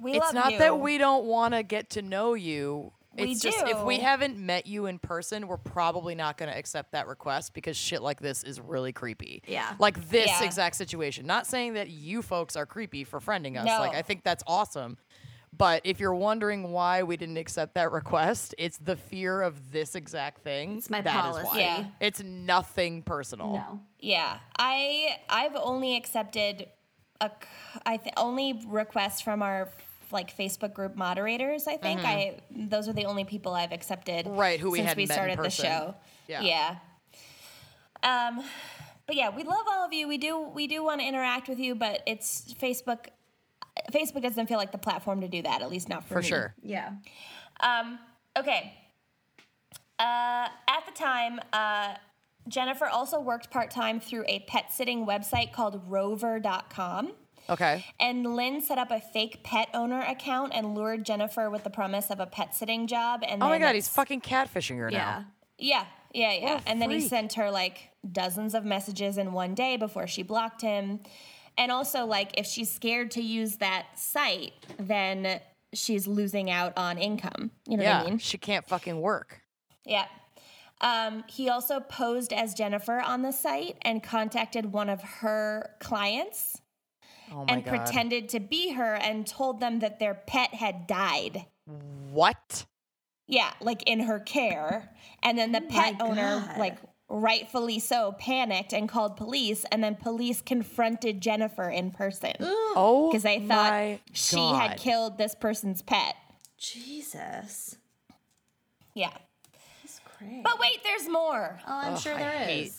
we it's not you. that we don't want to get to know you. We It's just if we haven't met you in person, we're probably not going to accept that request because shit like this is really creepy. Yeah. Like this Yeah. exact situation. Not saying that you folks are creepy for friending us. No. Like I think that's awesome. But if you're wondering why we didn't accept that request, it's the fear of this exact thing. It's my That is policy. why. Yeah. It's nothing personal. No. Yeah, I I've only accepted a c- I th- only request from our like Facebook group moderators. I think I those are the only people I've accepted. Mm-hmm. Right, who we since we started the show. Yeah. Yeah. Um, but yeah, we love all of you. We do we do want to interact with you, but it's Facebook. Facebook doesn't feel like the platform to do that. At least not for, For me. sure. Yeah. Um, okay. Uh, at the time, uh, Jennifer also worked part time through a pet sitting website called Rover.com. Okay. And Lin set up a fake pet owner account and lured Jennifer with the promise of a pet sitting job. And Oh my god, he's fucking catfishing her Yeah. now. yeah, yeah, yeah. And then he sent her like dozens of messages in one day before she blocked him. And also, like, if she's scared to use that site, then she's losing out on income. You know Yeah, what I mean? she can't fucking work. Yeah. Um, he also posed as Jennifer on the site and contacted one of her clients Oh my and god. pretended to be her and told them that their pet had died. what? Yeah, like in her care. And then the pet owner, God. like rightfully so, panicked and called police. And then police confronted Jennifer in person Oh, because they thought she God. had killed this person's pet. Jesus. Yeah. That's great. But wait, there's more. oh, I'm sure I there is. hate-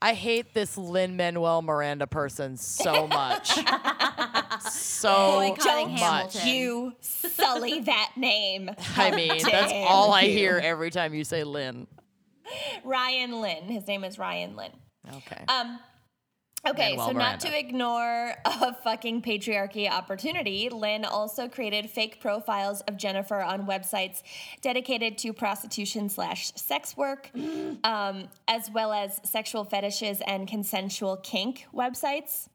I hate this Lin-Manuel Miranda person so *laughs* much. so Boycotting Don't much. Hamilton. you sully that name. *laughs* I mean, that's all I hear every time you say Lin. Ryan Lin. His name is Ryan Lin. Okay. Um, okay, Manuel so not to ignore a fucking patriarchy opportunity, Lin also created fake profiles of Jennifer on websites dedicated to prostitution slash sex work, *gasps* um, as well as sexual fetishes and consensual kink websites.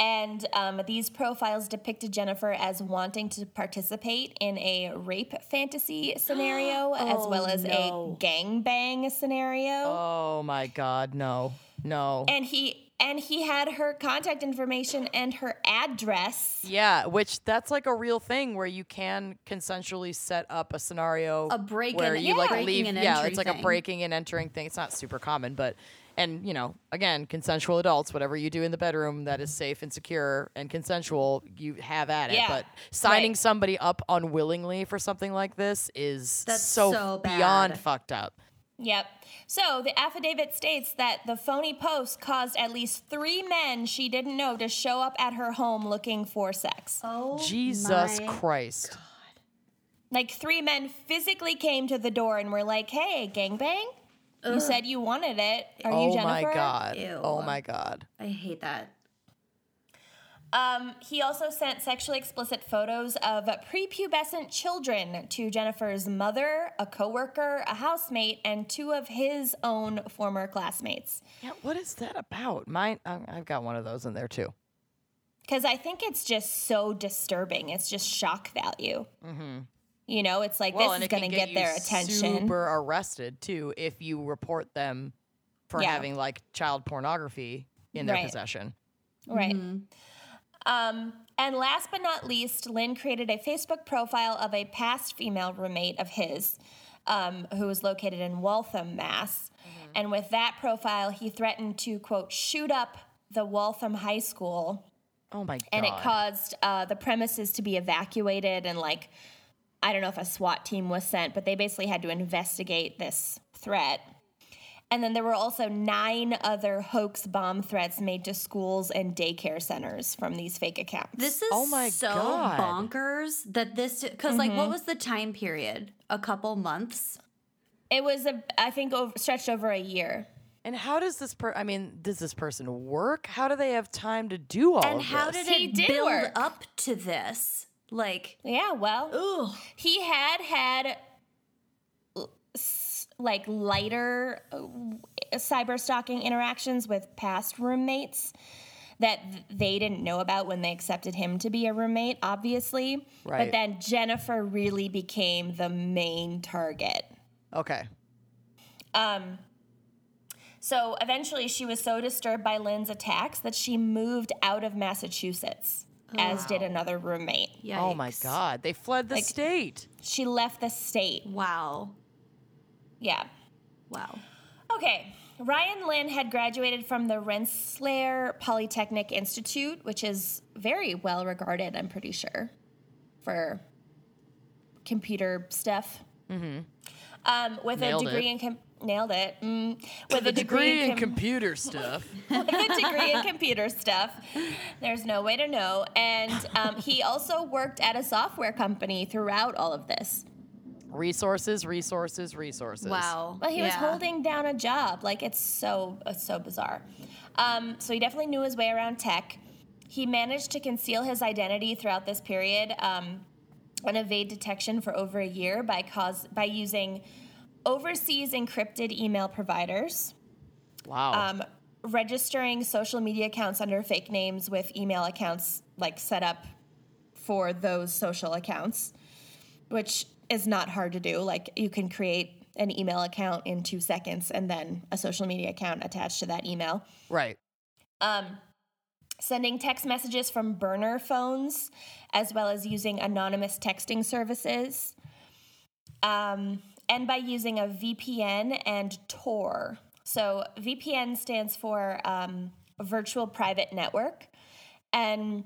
And um, these profiles depicted Jennifer as wanting to participate in a rape fantasy scenario, *gasps* as well as no. a gangbang scenario. oh my god, no. No. and he and he had her contact information and her address. Yeah, which that's like a real thing where you can consensually set up a scenario A break where and- you like breaking leave and yeah, entry it's like thing. a breaking and entering thing. It's not super common, but and you know, again, consensual adults, whatever you do in the bedroom that is safe and secure and consensual, you have at it. Yeah, But signing right. somebody up unwillingly for something like this is That's so, so beyond fucked up. Yep. So the affidavit states that the phony post caused at least three men she didn't know to show up at her home looking for sex. Oh, Jesus my- Christ. Like three men physically came to the door and were like, "Hey, gangbang, you said you wanted it. Are oh you Jennifer? oh my god. Ew. Oh my god. I hate that. Um, he also sent sexually explicit photos of prepubescent children to Jennifer's mother, a coworker, a housemate, and two of his own former classmates. Yeah, what is that about? Mine I- I've got one of those in there too. Because I think it's just so disturbing. It's just shock value. You know, it's like Mm-hmm. Well, this is going to get, get, their attention. Super arrested too if you report them for Yeah. having like child pornography in their Right. possession. Right. Um, and last but not least, Lin created a Facebook profile of a past female roommate of his um, who was located in Waltham, Mass. And with that profile, he threatened to, quote, shoot up the Waltham High School. Oh my god. And it caused uh, the premises to be evacuated. And, like, I don't know if a SWAT team was sent, but they basically had to investigate this threat. And then there were also nine other hoax bomb threats made to schools and daycare centers from these fake accounts. This is Oh my so God. bonkers that this because like what mm-hmm. was the time period? A couple months. it was, a, I think, over, stretched over a year. and how does this per I mean, does this person work? How do they have time to do all And of how this? did He it did build work. up to this? Like, Yeah, well, ugh. he had had l- s- like lighter uh, cyber stalking interactions with past roommates that they didn't know about when they accepted him to be a roommate, obviously. Right. But then Jennifer really became the main target. Okay. Um, so eventually, she was so disturbed by Lin's attacks that she moved out of Massachusetts, as did another roommate. Oh my god. They fled the Like- state. She left the state. Wow. Yeah. Wow. Okay. Ryan Lin had graduated from the Rensselaer Polytechnic Institute, which is very well regarded, I'm pretty sure, for computer stuff. Mm-hmm. Um, with Nailed a degree it. in com- nailed it. Mm, with a degree in com- computer *laughs* stuff. with a degree in computer stuff. There's no way to know. And um, he also worked at a software company throughout all of this. Resources, resources, resources. Wow. Well, he was holding down a job. Like it's so it's so bizarre. Um, so he definitely knew his way around tech. He managed to conceal his identity throughout this period um, and evade detection for over a year by cause by using overseas encrypted email providers, Wow. um, registering social media accounts under fake names with email accounts like set up for those social accounts, which is not hard to do. Like you can create an email account in two seconds and then a social media account attached to that email. right. Um, sending text messages from burner phones, as well as using anonymous texting services. Um, and by using a VPN and Tor. So, VPN stands for um, Virtual Private Network. And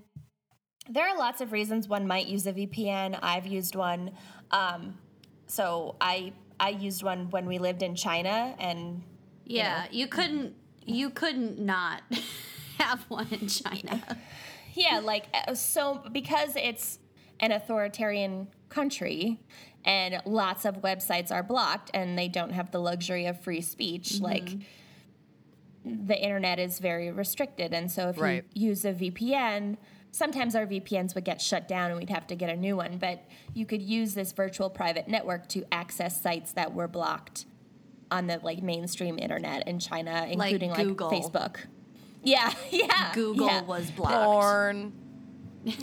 there are lots of reasons one might use a VPN. I've used one. Um, so, I, I used one when we lived in China and Yeah, you couldn't you couldn't not *laughs* have one in China. Yeah, like uh, so because it's an authoritarian country and lots of websites are blocked and they don't have the luxury of free speech, like the internet is very restricted. And so if Right. you use a VPN, sometimes our VPNs would get shut down and we'd have to get a new one, but you could use this virtual private network to access sites that were blocked on the like mainstream internet in China, including like, Google. Facebook. Yeah, *laughs* yeah. Google yeah. was blocked. Porn. *laughs*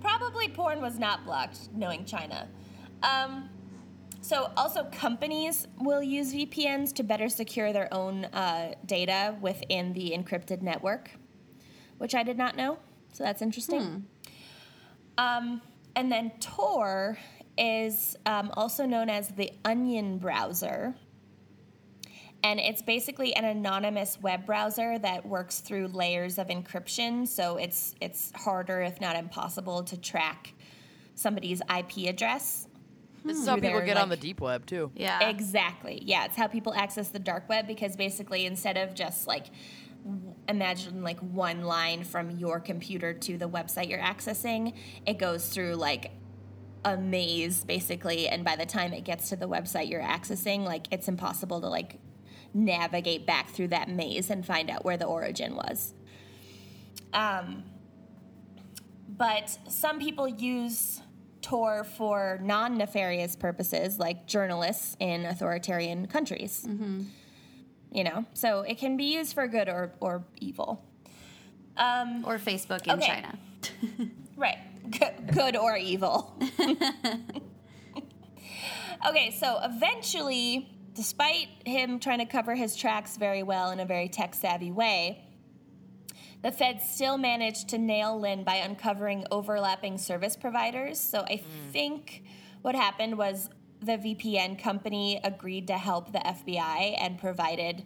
Probably porn was not blocked, knowing China. Um, so, also, companies will use VPNs to better secure their own uh, data within the encrypted network, which I did not know. So, that's interesting. Um, and then Tor is um, also known as the Onion browser. And it's basically an anonymous web browser that works through layers of encryption. So it's it's harder, if not impossible, to track somebody's IP address. This is how people their, get on the deep web too. Yeah. Exactly. Yeah, it's how people access the dark web because basically instead of just like w- imagine like one line from your computer to the website you're accessing, it goes through like a maze basically and by the time it gets to the website you're accessing, like it's impossible to like navigate back through that maze and find out where the origin was. Um but some people use Tor for non nefarious purposes, like journalists in authoritarian countries. You know, so it can be used for good or, or evil. Um, or Facebook in Okay. China. *laughs* right. G- good or evil. *laughs* okay, so eventually, despite him trying to cover his tracks very well in a very tech savvy way, the feds still managed to nail Lin by uncovering overlapping service providers. So I think what happened was the VPN company agreed to help the FBI and provided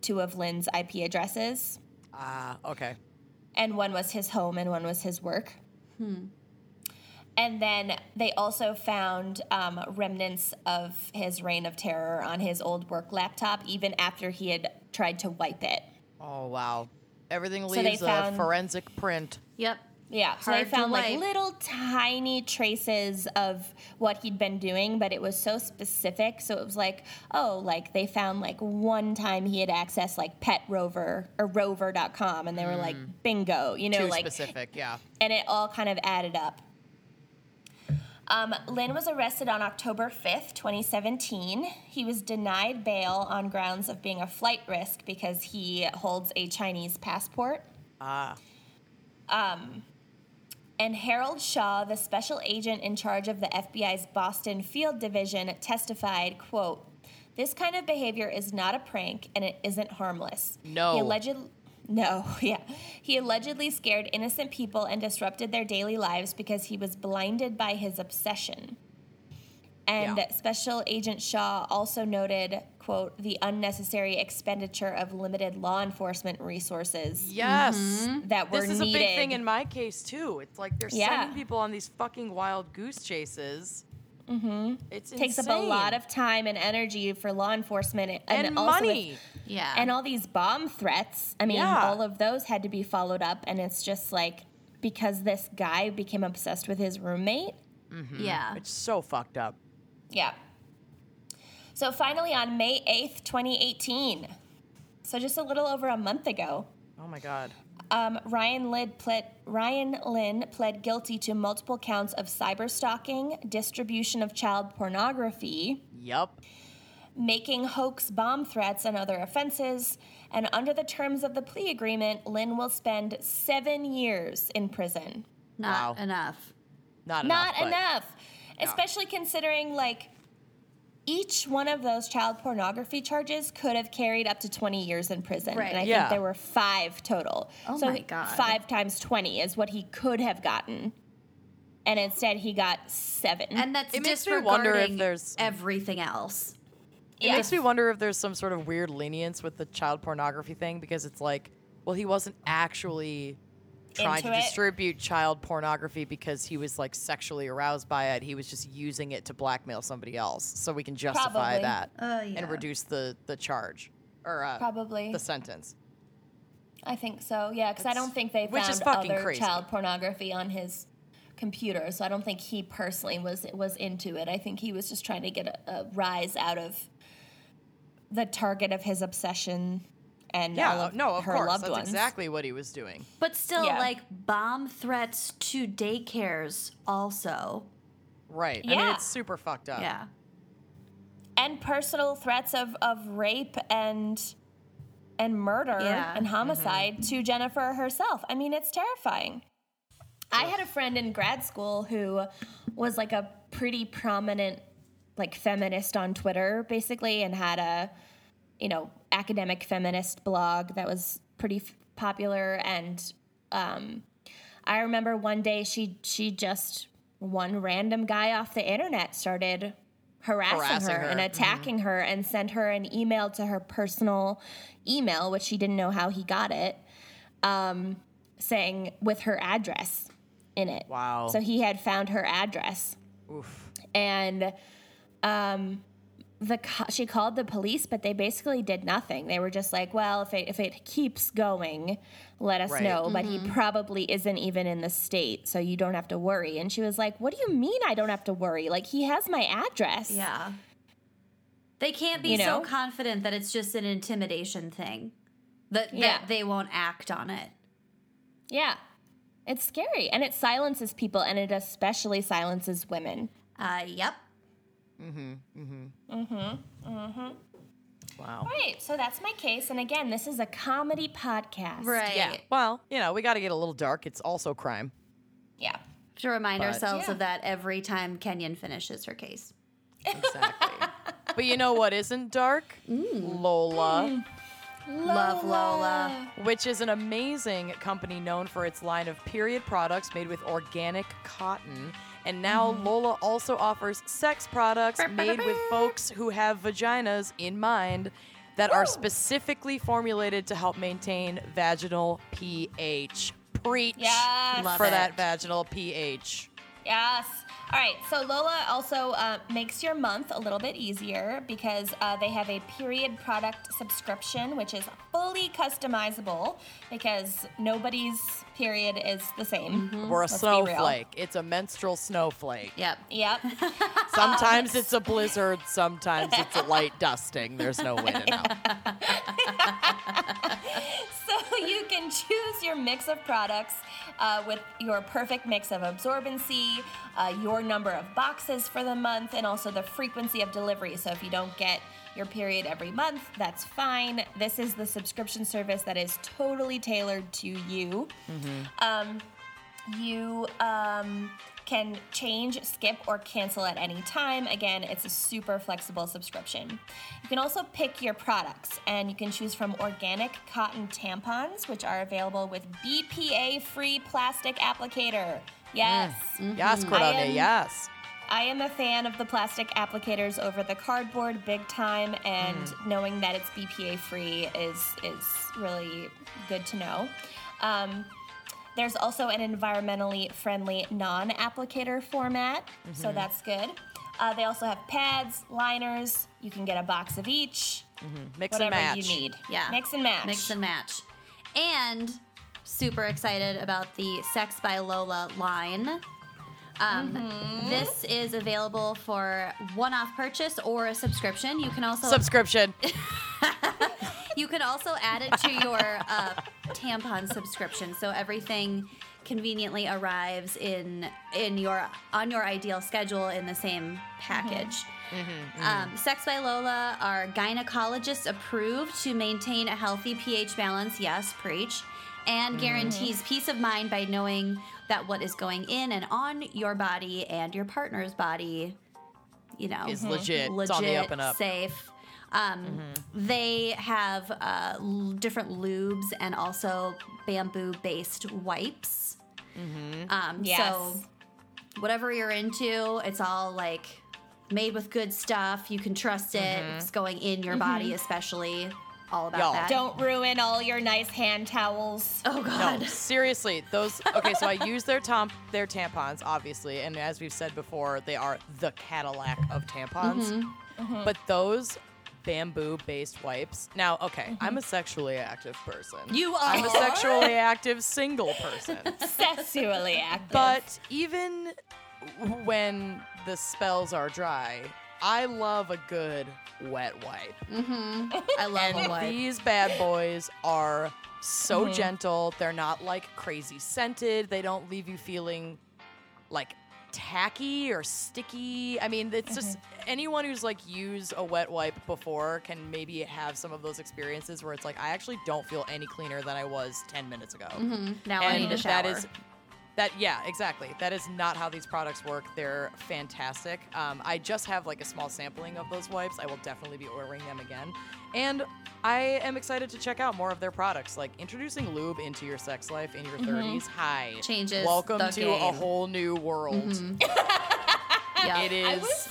two of Lin's IP addresses. Ah, okay. And one was his home and one was his work. Hmm. And then they also found um, remnants of his reign of terror on his old work laptop, even after he had tried to wipe it. Oh wow. Everything they leaves found- a forensic print. Yep. Yeah, so they found like little tiny traces of what he'd been doing, but it was so specific. So it was like, oh, like they found like one time he had accessed like Pet Rover or Rover.com, and they were like, bingo, you know, Too like specific, yeah. and it all kind of added up. Um, Lin was arrested on October 5th, 2017. He was denied bail on grounds of being a flight risk because he holds a Chinese passport. Ah. And Harold Shaw, the special agent in charge of the FBI's Boston Field Division, testified, quote, this kind of behavior is not a prank and it isn't harmless. No. He alleged no, *laughs* yeah. He allegedly scared innocent people and disrupted their daily lives because he was blinded by his obsession. And Yeah. Special Agent Shaw also noted, quote, the unnecessary expenditure of limited law enforcement resources Yes. that were This is needed. a big thing in my case too. It's like they're Yeah. sending people on these fucking wild goose chases Mm-hmm. It's takes up a lot of time and energy for law enforcement and, and also with- money. Yeah. and all these bomb threats. I mean, Yeah. all of those had to be followed up, and it's just like because this guy became obsessed with his roommate. yeah. It's so fucked up. Yeah. So finally, on May 8th, 2018, so just a little over a month ago, Oh my god. um, Ryan, Lin pled, Ryan Lin pled guilty to multiple counts of cyber stalking, distribution of child pornography, Yup. making hoax bomb threats, and other offenses. And under the terms of the plea agreement, Lin will spend seven years in prison. Not Wow. enough. Not enough. Not but- enough. Especially considering, like, each one of those child pornography charges could have carried up to 20 years in prison. Right. And I Yeah. think there were five total. Oh so my God. five times 20 is what he could have gotten. And instead, he got seven. And that's It makes me wonder if there's- everything else. It Yeah. makes me wonder if there's some sort of weird lenience with the child pornography thing because it's like, well, he wasn't actually trying to it? distribute child pornography because he was like sexually aroused by it. He was just using it to blackmail somebody else, so we can justify Probably. that Uh, yeah. and reduce the the charge or uh, Probably. the sentence. I think so, yeah, because I don't think they found is other crazy. child pornography on his computer. So I don't think he personally was was into it. I think he was just trying to get a, a rise out of the target of his obsession and all Yeah, of no, of her course, loved that's ones. exactly what he was doing. But still, Yeah. like bomb threats to daycares also. Right. I mean, Yeah. it's super fucked up. Yeah. and personal threats of, of rape and and murder Yeah. and homicide mm-hmm. to Jennifer herself. I mean, it's terrifying. I had a friend in grad school who was like a pretty prominent like feminist on Twitter basically and had a you know, academic feminist blog that was pretty f- popular and um I remember one day she she just one random guy off the internet started harassing, Harassing her, her. and attacking her and sent her an email to her personal email, which she didn't know how he got it, um, saying with her address in it. Wow. So he had found her address Oof. and um the she called the police but they basically did nothing they were just like well if it if it keeps going let us Right. know but he probably isn't even in the state so you don't have to worry and she was like what do you mean i don't have to worry like he has my address Yeah. They can't be You know? so confident that it's just an intimidation thing. That, Yeah. that they won't act on it. yeah it's scary and it silences people and it especially silences women Uh, yep. Mm-hmm, mm-hmm. Wow. right so that's my case and again this is a comedy podcast Right. Yeah. Well, you know, we got to get a little dark. It's also crime. yeah To remind But- ourselves Yeah. of that every time Kenyon finishes her case. Exactly. *laughs* but you know what isn't dark? Mm. Lola, hmm. Love Lola. which is an amazing company known for its line of period products made with organic cotton. And now Lola also offers sex products made with folks who have vaginas in mind that are specifically formulated to help maintain vaginal pH. Preach yes for it. that vaginal pH. Yes. All right. So Lola also uh, makes your month a little bit easier because uh, they have a period product subscription, which is fully customizable because nobody's period is the same. We're a Let's snowflake. It's a menstrual snowflake. Yep. Yep. *laughs* Sometimes it's a blizzard, sometimes it's a light dusting. There's no way to know. *laughs* so you can choose your mix of products uh, with your perfect mix of absorbency, uh, your number of boxes for the month, and also the frequency of delivery. So if you don't get your period every month, that's fine. This is the subscription service that is totally tailored to you. Um, you um, can change, skip, or cancel at any time. Again, it's a super flexible subscription. You can also pick your products, and you can choose from organic cotton tampons, which are available with BPA free plastic applicator. Yes. Yes, I Corona, am- yes. I am a fan of the plastic applicators over the cardboard big time, and knowing that it's BPA free is is really good to know. Um, there's also an environmentally friendly non-applicator format, so that's good. Uh, they also have pads, liners. You can get a box of each. Mix and whatever match. you need. Yeah. Mix and match. Mix and match. And super excited about the Sex by Lola line. Um, Mm-hmm. This is available for one-off purchase or a subscription. You can also Subscription. *laughs* you can also add it to your uh, tampon subscription, so everything conveniently arrives in in your on your ideal schedule in the same package. Um, Sex by Lola are gynecologist approved to maintain a healthy pH balance. Yes, preach. And guarantees peace of mind by knowing that what is going in and on your body and your partner's body, you know, Is legit. It's legit, on the up and up. safe. Um, They have uh, l- different lubes and also bamboo-based wipes. Um, Yes. So whatever you're into, it's all like made with good stuff. You can trust it. It's going in your body, especially. All about Y'all. that. Don't ruin all your nice hand towels. Oh God. No, seriously, those. *laughs* Okay, so I use their tom their tampons, obviously, and as we've said before, they are the Cadillac of tampons. Mm-hmm. But those bamboo-based wipes. Now, okay, I'm a sexually active person. You are. I'm a sexually active single person. *laughs* Sexually active. But even when the spells are dry, I love a good wet wipe. Mm-hmm. I love a And wipe. these bad boys are so mm-hmm. gentle. They're not like crazy scented. They don't leave you feeling like tacky or sticky. I mean, it's just mm-hmm. anyone who's like used a wet wipe before can maybe have some of those experiences where it's like I actually don't feel any cleaner than I was 10 minutes ago. Now I and need a shower. that is that yeah exactly that is not how these products work they're fantastic um, i just have like a small sampling of those wipes i will definitely be ordering them again and i am excited to check out more of their products like introducing lube into your sex life in your 30s hi Mm-hmm. Changes welcome the to a game. Mm-hmm. whole new world *laughs* yeah. it I is was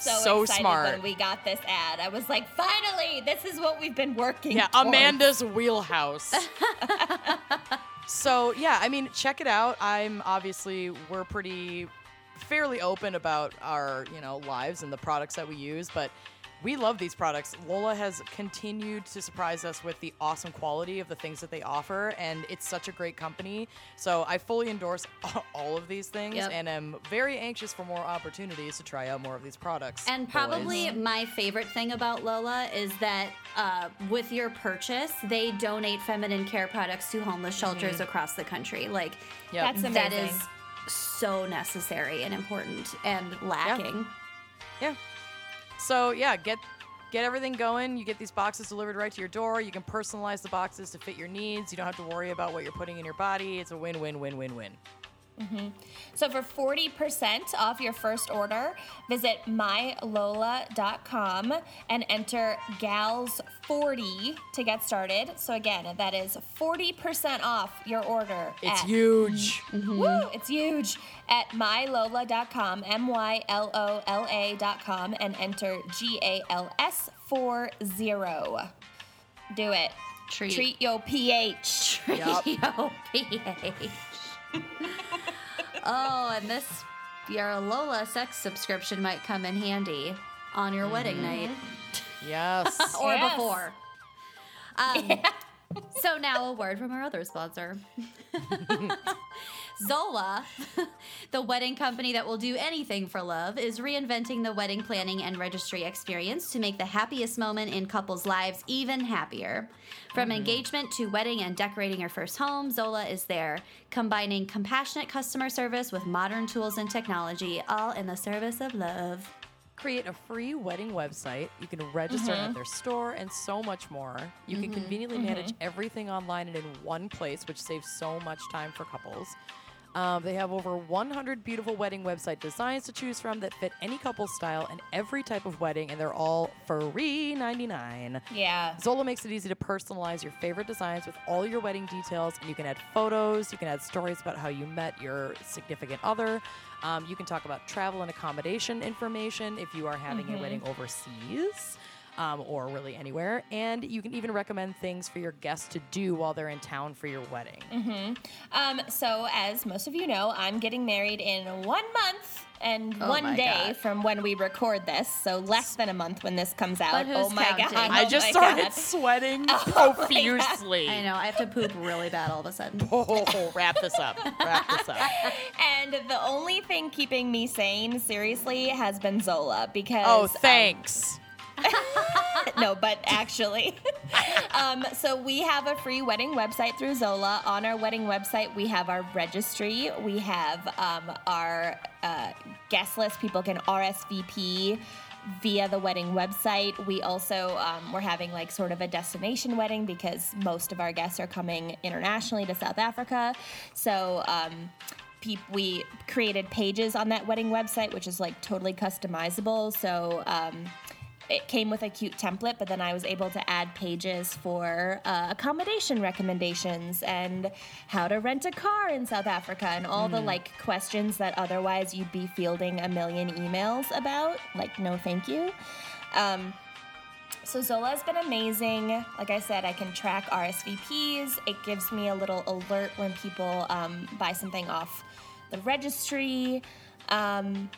so, so excited smart. when we got this ad. I was like, finally, this is what we've been working Yeah, towards. Amanda's wheelhouse. *laughs* so yeah, I mean, check it out. I'm obviously we're pretty fairly open about our you know lives and the products that we use, but we love these products. Lola has continued to surprise us with the awesome quality of the things that they offer, and it's such a great company. So I fully endorse *laughs* all of these things, Yep. and am very anxious for more opportunities to try out more of these products. And boys. probably my favorite thing about Lola is that uh, with your purchase, they donate feminine care products to homeless shelters across the country. Like, Yep. That's amazing. is so necessary and important and lacking. Yeah. Yeah. So yeah, get get everything going. You get these boxes delivered right to your door. You can personalize the boxes to fit your needs. You don't have to worry about what you're putting in your body. It's a win, win, win, win-win, win-win-win. So for 40% off your first order, visit mylola.com and enter GALS40 to get started. So again, that is 40% off your order. It's at, huge. Mm-hmm. Woo, it's huge at mylola.com, M Y L O L A.com, and enter G A L S 40. Do it. Treat. Treat your pH. Yup. your pH. Oh, and this your Lola sex subscription might come in handy on your wedding night Yes. *laughs* or Yes. before. Um, *laughs* So now a word from our other sponsor. *laughs* Zola, *laughs* the wedding company that will do anything for love, is reinventing the wedding planning and registry experience to make the happiest moment in couples' lives even happier. From mm-hmm. engagement to wedding and decorating your first home, Zola is there, combining compassionate customer service with modern tools and technology, all in the service of love. Create a free wedding website. You can register at mm-hmm. their store and so much more. You can mm-hmm. conveniently manage everything online and in one place, which saves so much time for couples. Um, they have over 100 beautiful wedding website designs to choose from that fit any couple's style and every type of wedding, and they're all free 99. Yeah. Zola makes it easy to personalize your favorite designs with all your wedding details, and you can add photos, you can add stories about how you met your significant other. Um, you can talk about travel and accommodation information if you are having a wedding overseas. Um, or really anywhere. And you can even recommend things for your guests to do while they're in town for your wedding. Um, so, as most of you know, I'm getting married in one month and Oh one day God. from when we record this. So, less than a month when this comes out. But who's oh my counting? god! I oh just my started God. sweating *laughs* Oh profusely. I know. I have to poop really bad all of a sudden. *laughs* Oh, wrap this up. Wrap this up. *laughs* And the only thing keeping me sane, seriously, has been Zola because. Oh, um, thanks. No, but actually. um, so we have a free wedding website through Zola. On our wedding website, we have our registry. We have um, our uh, guest list. People can RSVP via the wedding website. We also um, we're having like sort of a destination wedding because most of our guests are coming internationally to South Africa. So. Um, we created pages on that wedding website, which is like totally customizable. So um, it came with a cute template, but then I was able to add pages for uh, accommodation recommendations and how to rent a car in South Africa and all the like questions that otherwise you'd be fielding a million emails about. Like, no, thank you. Um, so Zola has been amazing. Like I said, I can track RSVPs. It gives me a little alert when people um, buy something off the registry. Um,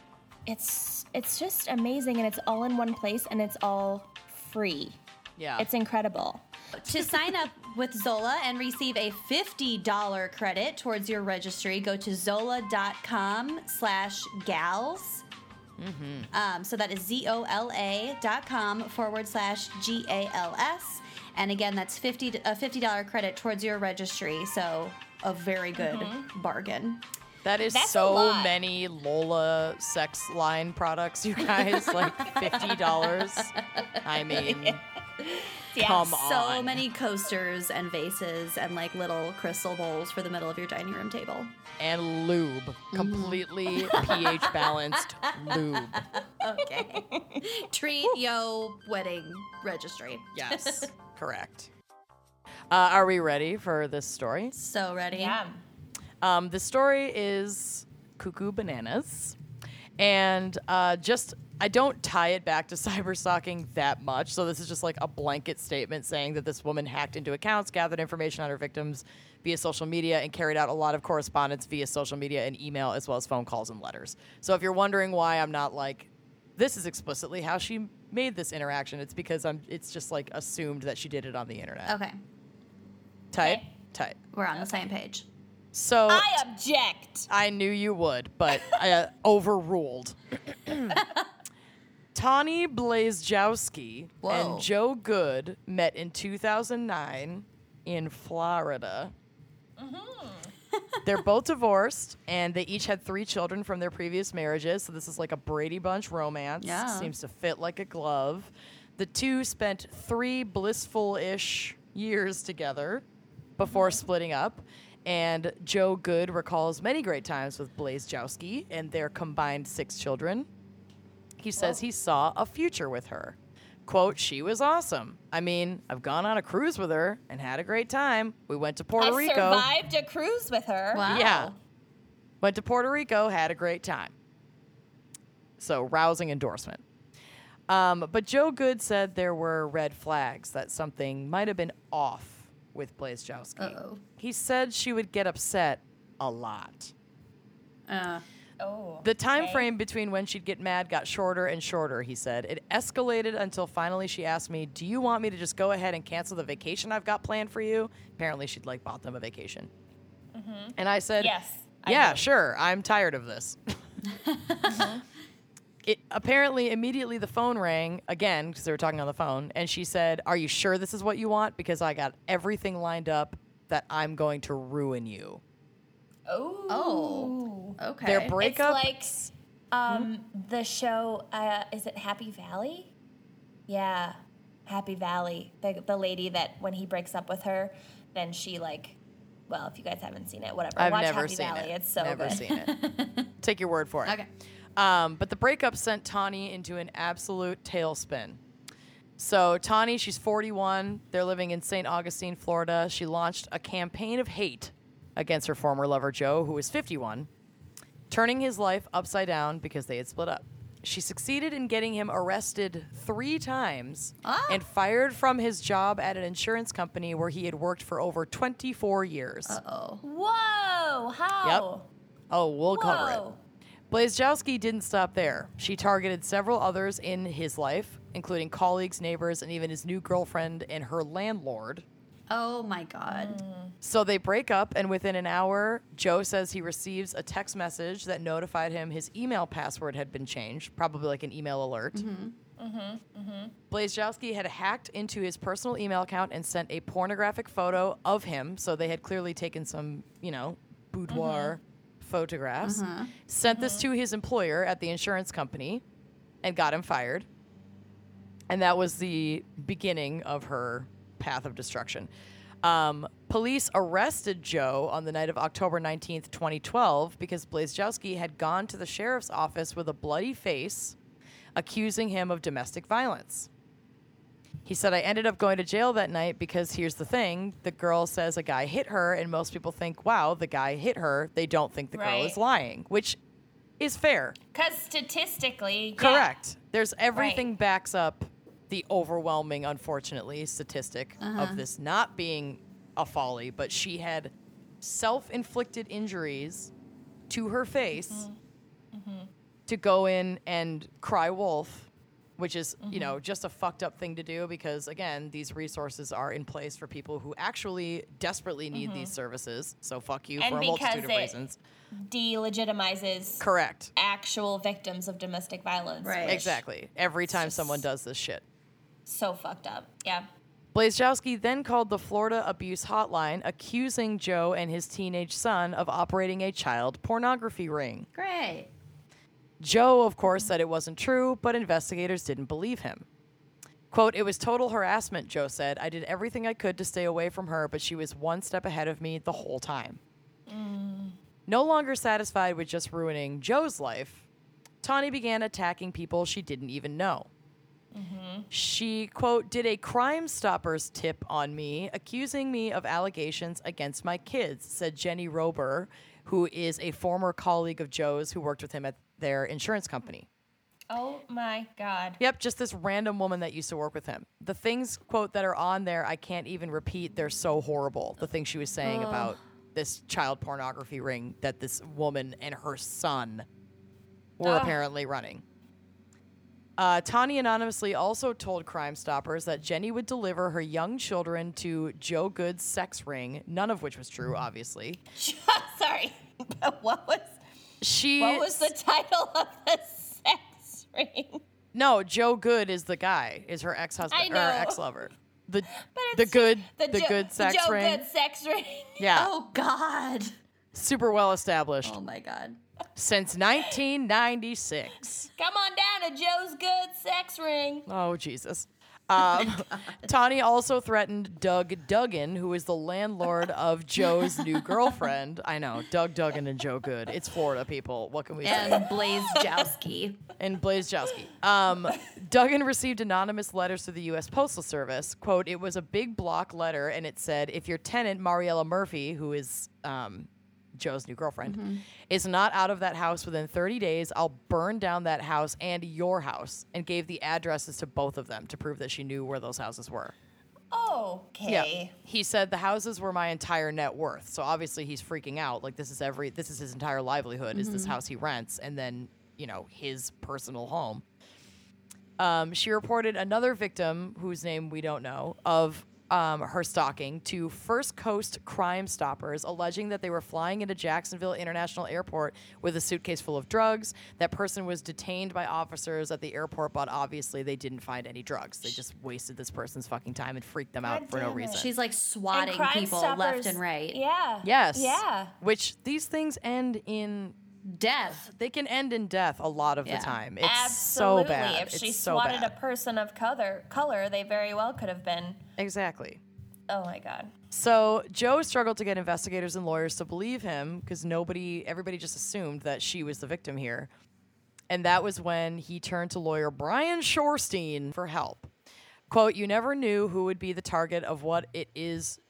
it's it's just amazing, and it's all in one place, and it's all free. Yeah. It's incredible. to sign up with Zola and receive a $50 credit towards your registry, go to zola.com slash gals. Mm Um, so that is Z-O-L-A dot com forward slash G-A-L-S. And again, that's 50 a $50 credit towards your registry. So a very good bargain. That is That's so many Lola sex line products, you guys. like *laughs* fifty dollars. I mean, Yeah. come So on. many coasters and vases and like little crystal bowls for the middle of your dining room table. and lube, Mm-hmm. completely *laughs* pH balanced lube. Okay. *laughs* Treat yo wedding registry. Yes, correct. Uh, are we ready for this story? So ready? Yeah. Um, the story is Cuckoo Bananas. And uh, just, I don't tie it back to *laughs* cyber stalking that much. So this is just like a blanket statement saying that this woman hacked into accounts, gathered information on her victims via social media, and carried out a lot of correspondence via social media and email, as well as phone calls and letters. So if you're wondering why I'm not like, this is explicitly how she made this interaction, it's because I'm, it's just like assumed that she did it on the internet. Okay. Tight, Okay. tight. We're on the same page. So I object. I knew you would, but uh, *laughs* overruled. *coughs* Tawny Blazejowski Whoa. and Joe Good met in 2009 in Florida. They're both *laughs* divorced, and they each had three children from their previous marriages. So this is like a Brady Bunch romance. Yeah. Seems to fit like a glove. The two spent three blissful-ish years together before splitting up. And Joe Good recalls many great times with Blazejowski and their combined six children. He says he saw a future with her. Quote, she was awesome. I mean, I've gone on a cruise with her and had a great time. We went to Puerto I Rico. survived a cruise with her. Wow. Yeah. Went to Puerto Rico, had a great time. So, rousing endorsement. Um, but Joe Good said there were red flags that something might have been off with Blazejowski. Uh-oh. He said she would get upset a lot. Uh, Oh. The time okay. frame between when she'd get mad got shorter and shorter, he said. It escalated until finally she asked me, Do you want me to just go ahead and cancel the vacation I've got planned for you? Apparently, she'd like bought them a vacation. And I said, Yes. I Yeah, know. sure. I'm tired of this. *laughs* *laughs* It apparently immediately the phone rang again because they were talking on the phone, and she said, "Are you sure this is what you want? Because I got everything lined up that I'm going to ruin you." Oh. oh. Okay. Their breakup it's breakup. like um the show uh is it Happy Valley? Yeah. Happy Valley. The the lady that when he breaks up with her, then she like well, if you guys haven't seen it, whatever. I've Watch never Happy seen Valley. it. It's so never good. seen it. *laughs* Take your word for it. Okay. Um, but the breakup sent Tawny into an absolute tailspin. So Tawny, she's 41. They're living in St. Augustine, Florida. She launched a campaign of hate against her former lover Joe, who was 51, turning his life upside down because they had split up. she succeeded in getting him arrested three times Ah. and fired from his job at an insurance company where he had worked for over 24 years. Oh. Whoa! How? Yep. Oh, we'll cover it. Whoa. Blazejowski didn't stop there. She targeted several others in his life, including colleagues, neighbors, and even his new girlfriend and her landlord. Oh my god. So they break up, and within an hour, Joe says he receives a text message that notified him his email password had been changed, probably like an email alert. Mm-hmm. Mm-hmm. Blazejowski had hacked into his personal email account and sent a pornographic photo of him. So they had clearly taken some, you know, boudoir mm-hmm. Photographs. Sent this to his employer at the insurance company and got him fired. And that was the beginning of her path of destruction. Um, police arrested Joe on the night of October 19th, 2012, because Blazejowski had gone to the sheriff's office with a bloody face, accusing him of domestic violence. He said, I ended up going to jail that night because here's the thing the girl says a guy hit her, and most people think, wow, the guy hit her. They don't think the girl Right. is lying, which is fair. Because statistically, yeah. Correct. There's everything backs up the overwhelming, unfortunately, statistic of uh-huh. this not being a folly, but she had self-inflicted injuries to her face mm-hmm. Mm-hmm. to go in and cry wolf, which is, you mm-hmm. know, just a fucked up thing to do because again, these resources are in place for people who actually desperately need mm-hmm. these services. So fuck you And for a multitude of because reasons. Delegitimizes Correct. actual victims of domestic violence. Right. Exactly. Every time someone does this shit. So fucked up. Yeah. Blazejowski then called the Florida Abuse Hotline, accusing Joe and his teenage son of operating a child pornography ring. Great. Joe, of course, said it wasn't true, but investigators didn't believe him. Quote, it was total harassment, Joe said. I did everything I could to stay away from her, but she was one step ahead of me the whole time. Mm. No longer satisfied with just ruining Joe's life, Tawny began attacking people she didn't even know. Mm-hmm. She, quote, did a Crime Stoppers tip on me, accusing me of allegations against my kids, said Jenny Rober, who is a former colleague of Joe's who worked with him at their insurance company. Oh my God. Yep, just this random woman that used to work with him. The things, quote, that are on there, I can't even repeat. They're so horrible. The things she was saying about this child pornography ring that this woman and her son were Ugh. apparently running. Uh, Tawny anonymously also told Crime Stoppers that Jenny would deliver her young children to Joe Good's sex ring, none of which was true, obviously. *laughs* Sorry. *laughs* But what was She what was the title of the sex ring? No, Joe Good is the guy, is her ex husband or know. ex lover. The the good the, Jo- good sex ring. Joe ring. Good sex ring. *laughs* Yeah. Oh god. Super well established Oh my god. since 1996. Come on down to Joe's Good sex ring. Oh Jesus. Um, *laughs* Tawny also threatened Doug Duggan, who is the landlord *laughs* of Joe's new girlfriend. I know, Doug Duggan and Joe Good. It's Florida, people. What can we say? And Blaze Jowski. and Blazejowski. Um, Duggan received anonymous letters to the U.S. Postal Service. "Quote: It was a big block letter, and it said, if your tenant Mariella Murphy, who is um, Joe's new girlfriend, is not out of that house within 30 days, I'll burn down that house and your house." And gave the addresses to both of them to prove that she knew where those houses were. Okay. Yeah. He said the houses were my entire net worth. So obviously he's freaking out. Like this is every this is his entire livelihood is this house he rents and then, you know, his personal home. Um, she reported another victim whose name we don't know of um, her stalking to First Coast Crime Stoppers, alleging that they were flying into Jacksonville International Airport with a suitcase full of drugs. That person was detained by officers at the airport, but obviously they didn't find any drugs. They just wasted this person's fucking time and freaked them out God for no it. reason. She's like swatting Crime people left and right. Yeah. Yes. Yeah. Which these things end in Death. they can end in death a lot of Yeah. the time. It's Absolutely. so bad. If she it's so swatted bad. a person of color, color, they very well could have been. exactly. Oh my God. So Joe struggled to get investigators and lawyers to believe him because nobody, everybody just assumed that she was the victim here. And that was when he turned to lawyer Brian Shorstein for help. Quote, you never knew who would be the target of what it is.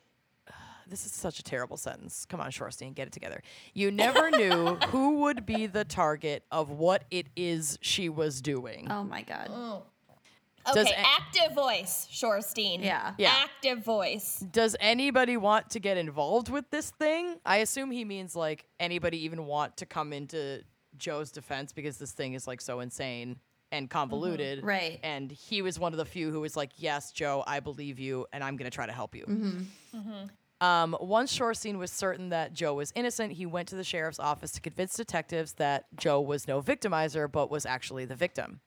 This is such a terrible sentence. Come on, Shorstein, get it together. You never knew *laughs* who would be the target of what it is she was doing. Oh my god. Oh. Does Okay, a- active voice, Shorstein. Yeah. Yeah. Active voice. Does anybody want to get involved with this thing? I assume he means like anybody even want to come into Joe's defense because this thing is like so insane and mm-hmm. convoluted. Right. And he was one of the few who was like, Yes, Joe, I believe you, and I'm going to try to help you. Mm-hmm. Mm-hmm. Um, once Shorstein was certain that Joe was innocent, he went to the sheriff's office to convince detectives that Joe was no victimizer, but was actually the victim.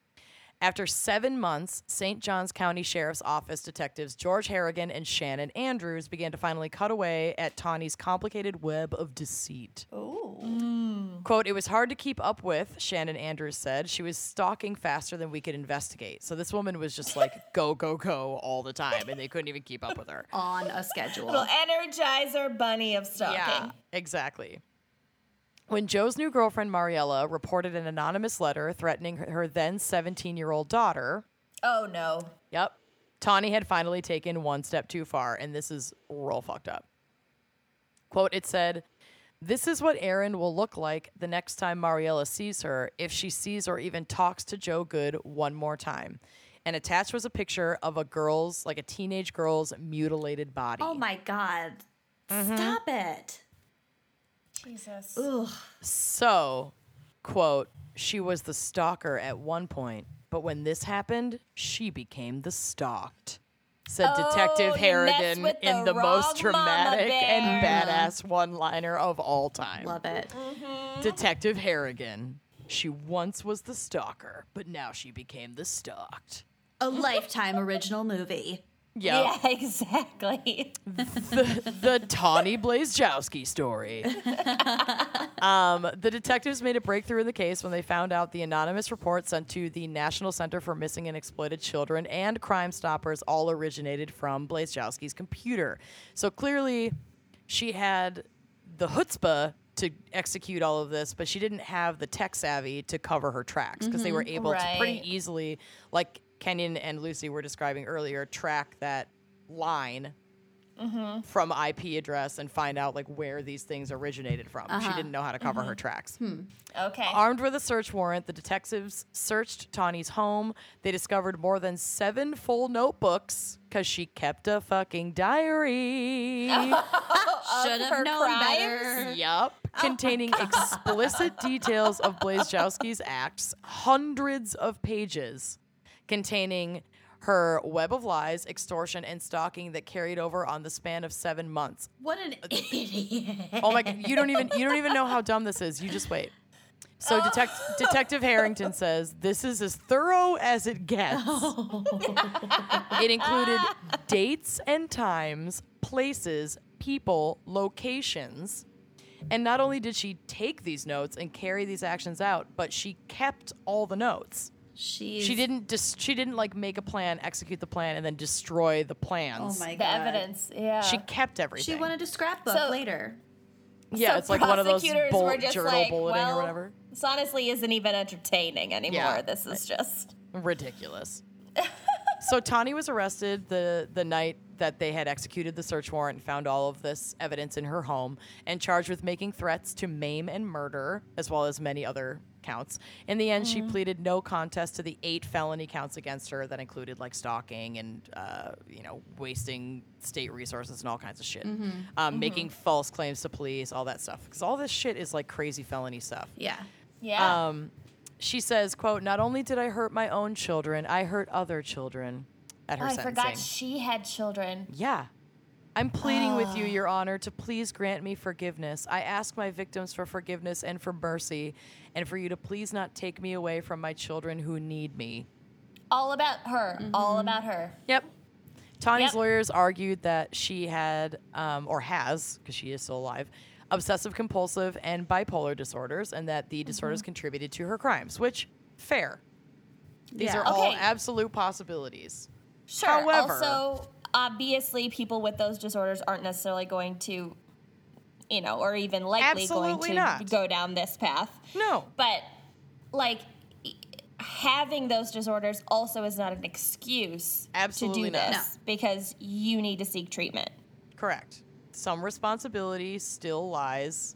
After seven months, St. Johns County Sheriff's Office detectives George Harrigan and Shannon Andrews began to finally cut away at Tawny's complicated web of deceit. Oh. Quote, it was hard to keep up with, Shannon Andrews said. She was stalking faster than we could investigate. So this woman was just like *laughs* go, go, go all the time, and they couldn't even keep up with her. On a schedule. Little energizer bunny of stalking. Yeah, exactly. When Joe's new girlfriend, Mariella, reported an anonymous letter threatening her, then 17 year old daughter, Oh no. yep, Tawny had finally taken one step too far, and this is real fucked up. Quote, it said, This is what Erin will look like the next time Mariella sees her, if she sees or even talks to Joe Good one more time. And attached was a picture of a girl's, like a teenage girl's mutilated body. oh my god. Mm-hmm. Stop it. Jesus. Ugh. So, quote, she was the stalker at one point, but when this happened, she became the stalked. Said Oh, Detective Harrigan with in the the most dramatic and badass one liner of all time. Love it. Mm-hmm. Detective Harrigan. She once was the stalker, but now she became the stalked. A lifetime original movie. Yep. Yeah, *laughs* exactly. the, the Tawny Blazejowski story. *laughs* um, the detectives made a breakthrough in the case when they found out the anonymous report sent to the National Center for Missing and Exploited Children and Crime Stoppers all originated from Blazejowski's computer. So clearly, she had the chutzpah to execute all of this, but she didn't have the tech savvy to cover her tracks because they were able to pretty easily, like Kenyon and Lucy were describing earlier, track that line mm-hmm. from IP address and find out like where these things originated from. She uh-huh. didn't know how to cover her mm-hmm. tracks. Hmm. Okay. Armed with a search warrant, the detectives searched Tawny's home. They discovered more than seven full notebooks because she kept a fucking diary. *laughs* Should her have known crimes? better. Yup. Oh Containing explicit details of Blazejowski's acts, hundreds of pages containing her web of lies, extortion, and stalking that carried over on the span of seven months. What an uh, idiot. Oh my god, you don't even you don't even know how dumb this is. You just wait. So oh. detect, Detective Harrington says this is as thorough as it gets. *laughs* it included dates and times, places, people, locations. And not only did she take these notes and carry these actions out, but she kept all the notes. She's, She didn't dis- she didn't like make a plan, execute the plan and then destroy the plans. Oh my god. the god. evidence. Yeah. She kept everything. She wanted a scrapbook So- later. yeah, So it's like one of those prosecutors bull- were just journal like, bulleting well, or whatever. This honestly isn't even entertaining anymore. Yeah. This is just. ridiculous. *laughs* so Tawny was arrested the the night that they had executed the search warrant and found all of this evidence in her home and charged with making threats to maim and murder as well as many other counts. In the end, she pleaded no contest to the eight felony counts against her that included like stalking and uh, you know wasting state resources and all kinds of shit, um, making false claims to police, all that stuff. Because all this shit is like crazy felony stuff. Yeah. Yeah. Um, she says, "quote Not only did I hurt my own children, I hurt other children." At her oh, I sentencing. forgot she had children. yeah. I'm pleading with you, ah. Your Honor, to please grant me forgiveness. I ask my victims for forgiveness and for mercy, and for you to please not take me away from my children who need me. All about her. Mm-hmm. All about her. Yep. Tawny's Yep. lawyers argued that she had, um, or has, because she is still alive, obsessive compulsive and bipolar disorders, and that the disorders mm-hmm. contributed to her crimes, which, fair. These Yeah. are all Okay. absolute possibilities. Sure. However- also, obviously, people with those disorders aren't necessarily going to, you know, or even likely Absolutely going to not. go down this path. No. But, like, having those disorders also is not an excuse Absolutely to do not. this because you need to seek treatment. Correct. some responsibility still lies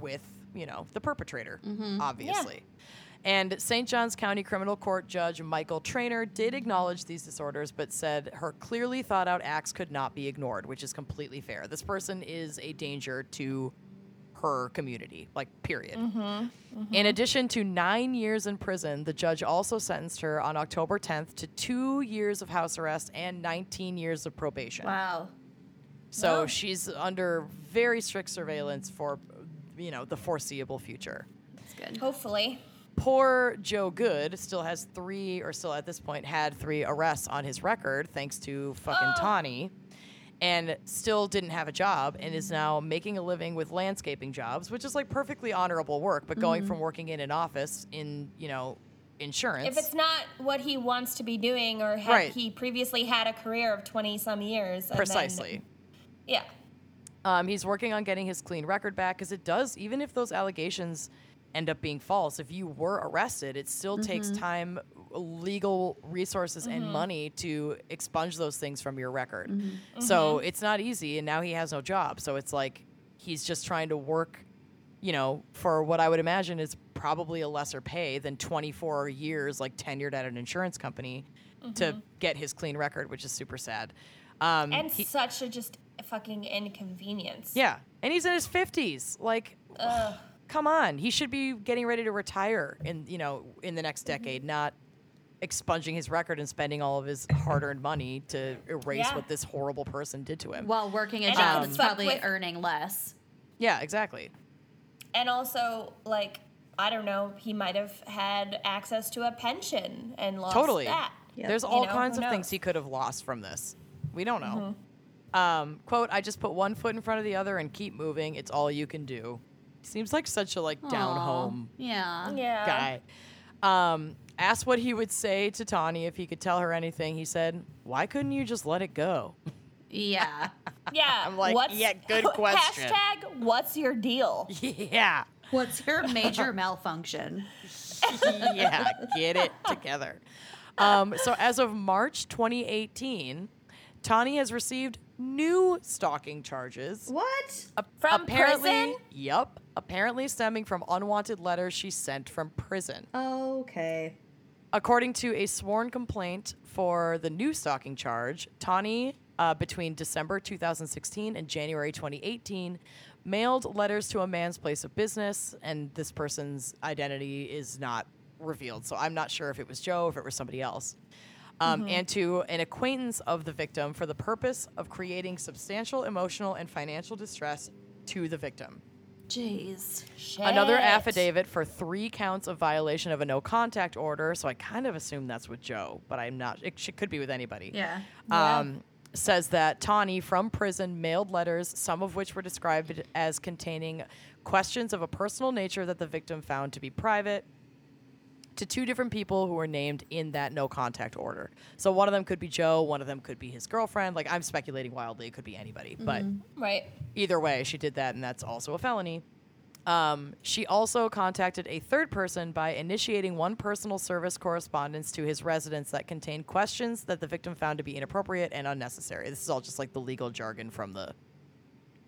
with, you know, the perpetrator, mm-hmm. obviously. And St. Johns County Criminal Court Judge Michael Traynor did acknowledge these disorders, but said her clearly thought out acts could not be ignored, which is completely fair. This person is a danger to her community, like, period. Mm-hmm, mm-hmm. In addition to nine years in prison, the judge also sentenced her on October 10th to two years of house arrest and 19 years of probation. Wow. So Wow. she's under very strict surveillance for, you know, the foreseeable future. That's good. Hopefully. Poor Joe Good still has three, or still at this point had three arrests on his record, thanks to fucking *gasps* Tawny, and still didn't have a job and is now making a living with landscaping jobs, which is like perfectly honorable work, but going from working in an office in, you know, insurance. If it's not what he wants to be doing, or had Right. he previously had a career of 20 some years. and then- precisely. yeah. Um, he's working on getting his clean record back because it does, even if those allegations end up being false, if you were arrested, it still takes mm-hmm. time, legal resources, and mm-hmm. money to expunge those things from your record. Mm-hmm. So it's not easy, and now he has no job. So it's like he's just trying to work, you know, for what I would imagine is probably a lesser pay than 24 years, like tenured at an insurance company, to get his clean record, which is super sad. Um, And he- such a just fucking inconvenience. yeah, and he's in his fifties. Like, come on, he should be getting ready to retire in you know in the next decade, not expunging his record and spending all of his hard-earned money to erase Yeah. what this horrible person did to him. While working a And job that's probably with- earning less. yeah, exactly. And also, like, I don't know, he might have had access to a pension and lost Totally. that. There's You all know, kinds who of things he could have lost from this. We don't know. Um, quote, I just put one foot in front of the other and keep moving. It's all you can do. Seems like such a like down home Yeah. Yeah. guy. Um, asked what he would say to Tawny if he could tell her anything. He said, "Why couldn't you just let it go?" Yeah. *laughs* Yeah. I'm like, what's, yeah, good *laughs* question. Hashtag, what's your deal? yeah, What's your major *laughs* malfunction? yeah, get it together. Um, so as of March 2018, Tawny has received new stalking charges. What? A- From apparently, prison? Yep, apparently stemming from unwanted letters she sent from prison. Okay. According to a sworn complaint for the new stalking charge, Tawny, uh, between December 2016 and January 2018, mailed letters to a man's place of business, and this person's identity is not revealed. So I'm not sure if it was Joe, if it was somebody else. Um, And to an acquaintance of the victim for the purpose of creating substantial emotional and financial distress to the victim. Jeez. Another affidavit for three counts of violation of a no contact order. So I kind of assume that's with Joe, but I'm not. It sh- could be with anybody. Yeah. Yeah. Um, says that Tawny from prison mailed letters, some of which were described as containing questions of a personal nature that the victim found to be private to two different people who were named in that no contact order. So one of them could be Joe, one of them could be his girlfriend. Like I'm speculating wildly, it could be anybody. But Right. either way, she did that, and that's also a felony. Um, she also contacted a third person by initiating one personal service correspondence to his residence that contained questions that the victim found to be inappropriate and unnecessary. This is all just like the legal jargon from the.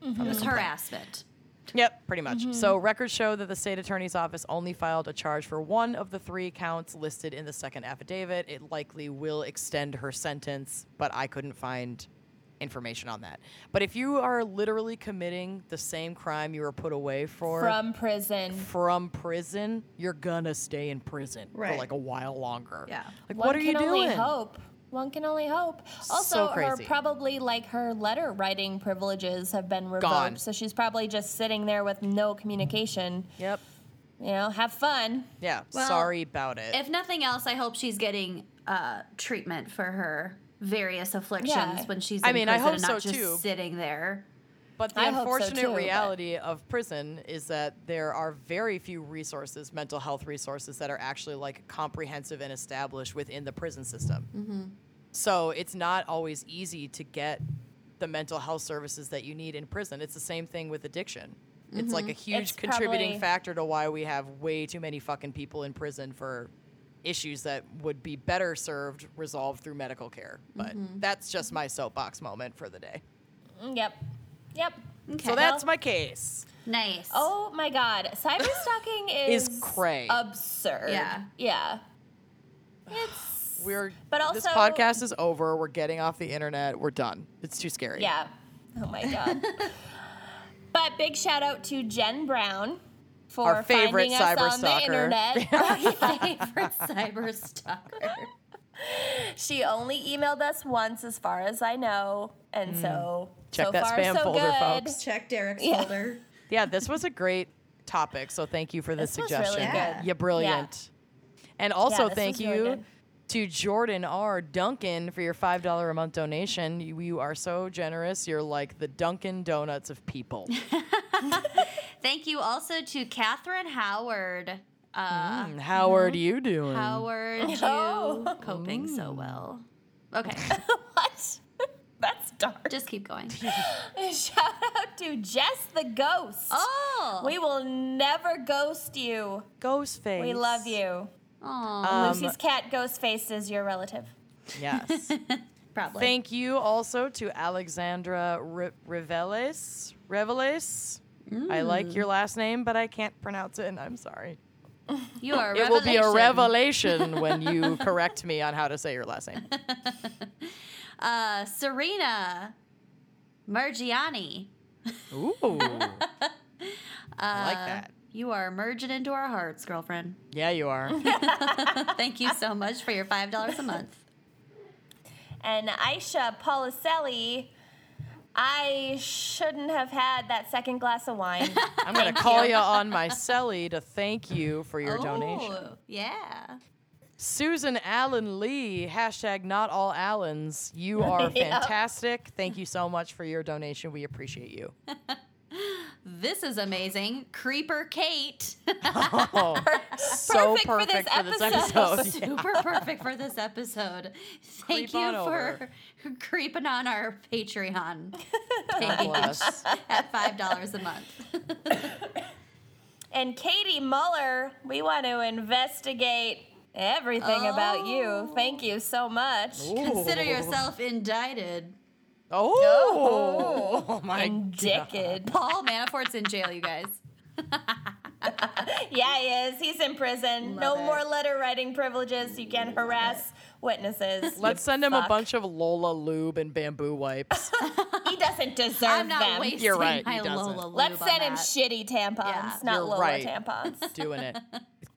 It was harassment. Yep, pretty much. So mm-hmm. records show that the state attorney's office only filed a charge for one of the three counts listed in the second affidavit. It likely will extend her sentence, but I couldn't find information on that. But if you are literally committing the same crime you were put away for From prison. from prison, you're gonna stay in prison for like a while longer. Yeah. Like One what are can you only doing? hope. One can only hope. So Also, her probably like her letter writing privileges have been revoked, Gone. so she's probably just sitting there with no communication. Yep. You know, have fun. Yeah. Well, sorry about it. If nothing else, I hope she's getting uh, treatment for her various afflictions Yeah. when she's in I mean, I hope and not so, just too. sitting there. But the I hope so, unfortunate too, but- reality of prison is that there are very few resources, mental health resources, that are actually like comprehensive and established within the prison system. Mm-hmm. So it's not always easy to get the mental health services that you need in prison. It's the same thing with addiction. It's like a huge Mm-hmm. It's contributing factor to why we have way too many fucking people in prison for issues that would be better served resolved through medical care. But Mm-hmm. that's just my soapbox moment for the day. Yep. Yep. Okay. So that's my case. nice. Oh my god, cyberstalking *laughs* is Is cray. absurd. Yeah. Yeah. *sighs* It's We're But also this podcast is over. We're getting off the internet. We're done. It's too scary. yeah. Oh my god. *laughs* but big shout out to Jen Brown for Our favorite finding us cyber on the stalker. internet. *laughs* favorite cyber stalker. she only emailed us once, as far as I know, and so Hmm. Check so that far, spam so folder, good. folks. Check Derek's Yeah. folder. Yeah, this was a great topic. So thank you for the This was really suggestion. good. You're brilliant. And also this thank you really to Jordan R. Duncan for your five dollar a month donation. You, you are so generous. You're like the Dunkin' Donuts of people. *laughs* *laughs* Thank you also to Catherine Howard. Uh, Mm, How are you doing? Howard, *laughs* you Oh. coping so well. Okay, what? *laughs* That's dark. just keep going. *laughs* Shout out to Jess the Ghost. Oh, We will never ghost you. Ghostface. We love you. Aw, Um, Lucy's cat Ghostface is your relative. Yes. *laughs* probably. Thank you also to Alexandra Re- Reveles. Reveles. I like your last name, but I can't pronounce it, and I'm sorry. you are. A It will be a revelation. revelation when you correct me on how to say your last name. Uh, Serena Margiani. Ooh. *laughs* I like that. You are merging into our hearts, girlfriend. Yeah, you are. *laughs* Thank you so much for your five dollars a month. And Aisha Policelli, I shouldn't have had that second glass of wine. *laughs* I'm going to call you. you on my celly to thank you for your donation. Oh, yeah. Susan Allen Lee, hashtag not all Allens. You *laughs* are Yeah. fantastic. Thank you so much for your donation. We appreciate you. *laughs* This is amazing. Creeper Kate. *laughs* Oh, so Perfect for this perfect for this episode. episode. Super perfect for this episode. Thank Creep you for creeping on our Patreon God page bless. at five dollars a month. *coughs* and Katie Muller, we want to investigate everything about you. Oh. Thank you so much. Consider yourself indicted. Oh, oh *laughs* my God. Indicted. Paul Manafort's in jail, you guys. *laughs* Yeah, he is. He's in prison. no it. more letter writing privileges. You can harass witnesses. Let's send him a bunch of Lola lube and bamboo wipes. *laughs* He doesn't deserve I'm not them. wasting You're right, my he doesn't. Lola lube Let's send him that. shitty tampons, Yeah. not You're Lola right. tampons. Doing it.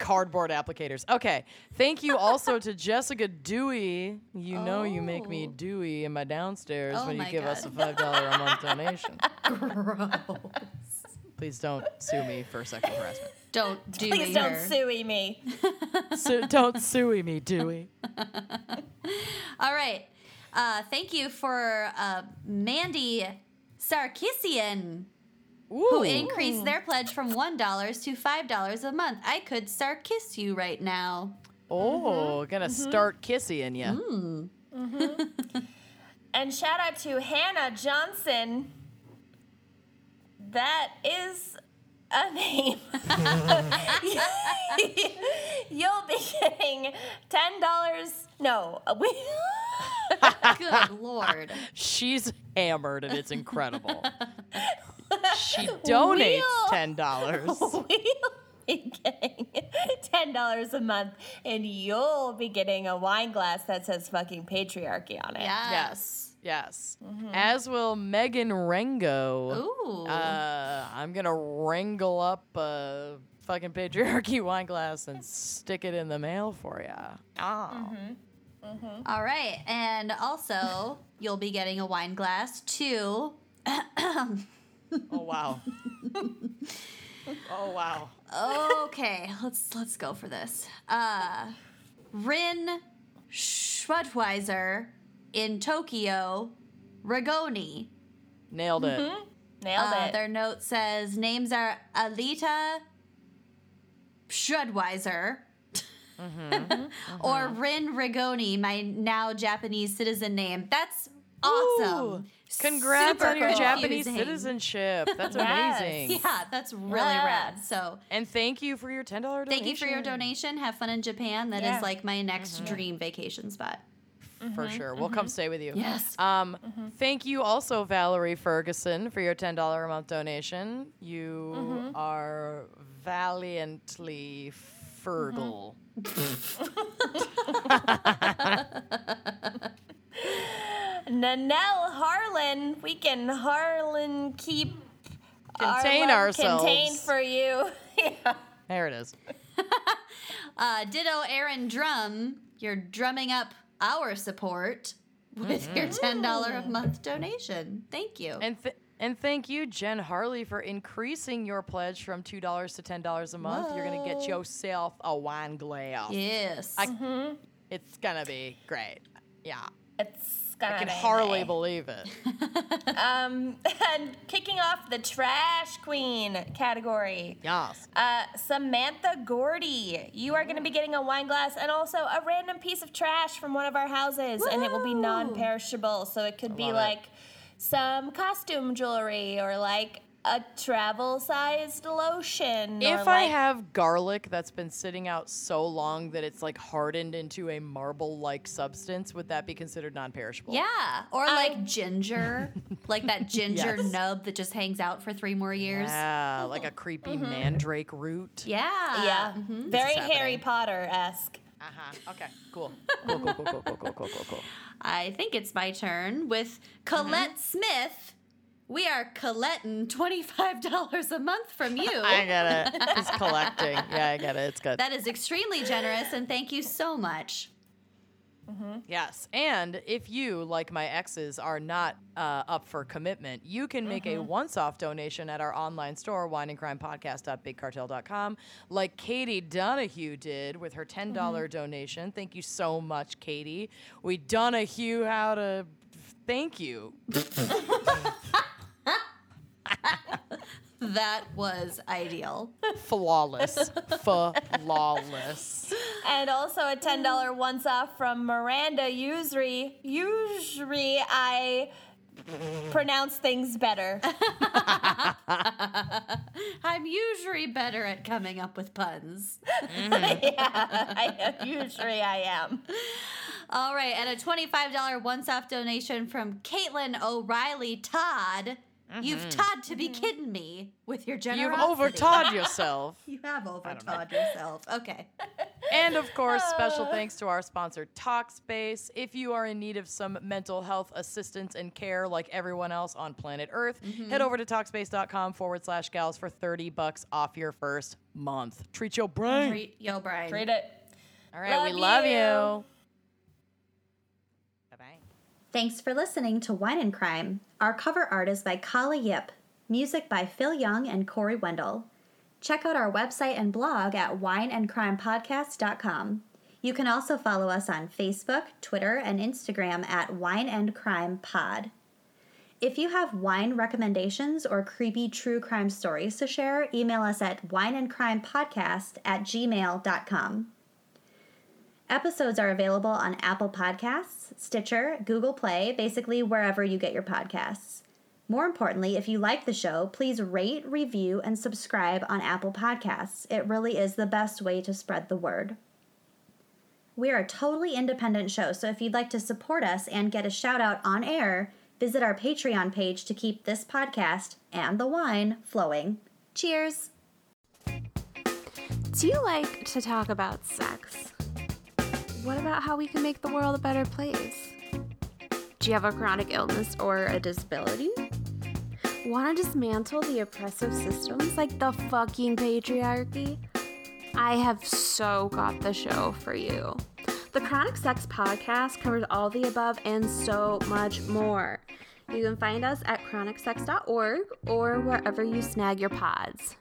Cardboard applicators. Okay. Thank you also to *laughs* Jessica Dewey. You know you make me Oh. Dewey in my downstairs Oh when you my give us a $5 a month donation. *laughs* Gross. Please don't sue me for sexual harassment. Don't *laughs* do Please don't her. sue me. Su- don't sue me, Dewey. All right. Uh, thank you for uh, Mandy Sarkissian, Ooh. who increased their pledge from $1 to $5 a month. I could start kiss you right now. oh, mm-hmm. gonna mm-hmm. start kissing you. Mm. Mm-hmm. And shout out to Hannah Johnson. That is a name. *laughs* You'll be getting ten dollars. No, we. *laughs* Good lord. She's hammered and it's incredible. *laughs* she *laughs* donates We'll- $10. We'll be getting ten dollars a month, and you'll be getting a wine glass that says "fucking patriarchy" on it. Yes. Yes. Mm-hmm. As will Megan Rengo. Ooh. Uh, I'm gonna wrangle up a fucking patriarchy *laughs* wine glass and stick it in the mail for you. Oh. Mm-hmm. Mm-hmm. All right. And also, you'll be getting a wine glass too. *clears throat* Oh wow. *laughs* oh wow. Okay, let's let's go for this. Uh Rin Schwedweiser in Tokyo, Ragoni. Nailed it. Nailed Uh, it. their note says names are Alita Schwedweiser. *laughs* or Rin Rigoni, my now Japanese citizen name. That's awesome. Ooh, Congrats Super on your Japanese confusing. citizenship. *laughs* That's Yes. amazing. Yeah, that's really rad. So And thank you for your $10 donation. thank you for your donation. Have fun in Japan. That is Yeah. like my next mm-hmm. dream vacation spot. for mm-hmm. sure. We'll mm-hmm. come stay with you. Yes. Um, thank you also, Valerie Ferguson, for your ten dollar a month donation. You are valiantly fergal. *laughs* *laughs* Nanelle Harlan, we can Harlan keep our Contain love ourselves. contained for you. *laughs* yeah. There it is. *laughs* Uh, ditto Aaron Drum, you're drumming up our support with your $10 a month donation. Thank you. And th- and thank you, Jen Harley, for increasing your pledge from two dollars to ten dollars a month. You're gonna get yourself a wine glass. yes. I- It's gonna be great. Yeah, It's I can hardly believe it. *laughs* Um, and kicking off the trash queen category. Yes. Uh, Samantha Gordy, you are going to be getting a wine glass and also a random piece of trash from one of our houses, and it will be non-perishable. So it could be love it. like some costume jewelry or like a travel-sized lotion. or If I have garlic that's been sitting out so long that it's like hardened into a marble-like substance, would that be considered non-perishable? yeah. Or um, like ginger, *laughs* like that ginger Yes. nub that just hangs out for three more years. Yeah, like a *laughs* creepy mm-hmm. mandrake root. Yeah. yeah, mm-hmm. very. Harry Potter-esque. Uh huh. Okay. Cool. Cool. Cool. Cool. Cool. Cool. Cool. Cool. Cool. Cool. I think it's my turn with Colette mm-hmm. Smith. We are collecting $25 a month from you. *laughs* I get it. He's collecting. *laughs* Yeah, I get it. It's good. that is extremely generous, and thank you so much. Mm-hmm. Yes. And if you, like my exes, are not uh, up for commitment, you can make a mm-hmm. once off donation at our online store, winingcrimepodcast.bigcartel.com, like Katie Donahue did with her $10 mm-hmm. donation. Thank you so much, Katie. We Donahue how to thank you. *laughs* *laughs* That was ideal. Flawless. Flawless. And also a $10 once off from Miranda Usury. Usually I pronounce things better. *laughs* I'm usually better at coming up with puns. *laughs* yeah, I, usually I am. All right, and a $25 once off donation from Caitlin O'Reilly Todd. You've mm-hmm. Todd to be mm-hmm. kidding me with your general. You've generosity. overtawed *laughs* yourself. You have overtawed yourself. Okay. And of course, special uh. thanks to our sponsor, Talkspace. If you are in need of some mental health assistance and care like everyone else on planet Earth, mm-hmm. head over to Talkspace.com forward slash gals for 30 bucks off your first month. Treat your brain. Treat yo, Brian. Read it. All right, we Love love you. you. Thanks for listening to Wine and Crime. Our cover art is by Kala Yip, music by Phil Young and Corey Wendell. Check out our website and blog at wineandcrimepodcast.com. You can also follow us on Facebook, Twitter, and Instagram at Wine and Crime Pod. If you have wine recommendations or creepy true crime stories to share, email us at wineandcrimepodcast at gmail.com. Episodes are available on Apple Podcasts, Stitcher, Google Play, basically wherever you get your podcasts. More importantly, if you like the show, please rate, review, and subscribe on Apple Podcasts. It really is the best way to spread the word. We are a totally independent show, so if you'd like to support us and get a shout out on air, visit our Patreon page to keep this podcast and the wine flowing. Cheers! Do you like to talk about sex? What about how we can make the world a better place? Do you have a chronic illness or a disability? Want to dismantle the oppressive systems like the fucking patriarchy? I have so got the show for you. The Chronic Sex Podcast covers all the above and so much more. You can find us at chronicsex.org or wherever you snag your pods.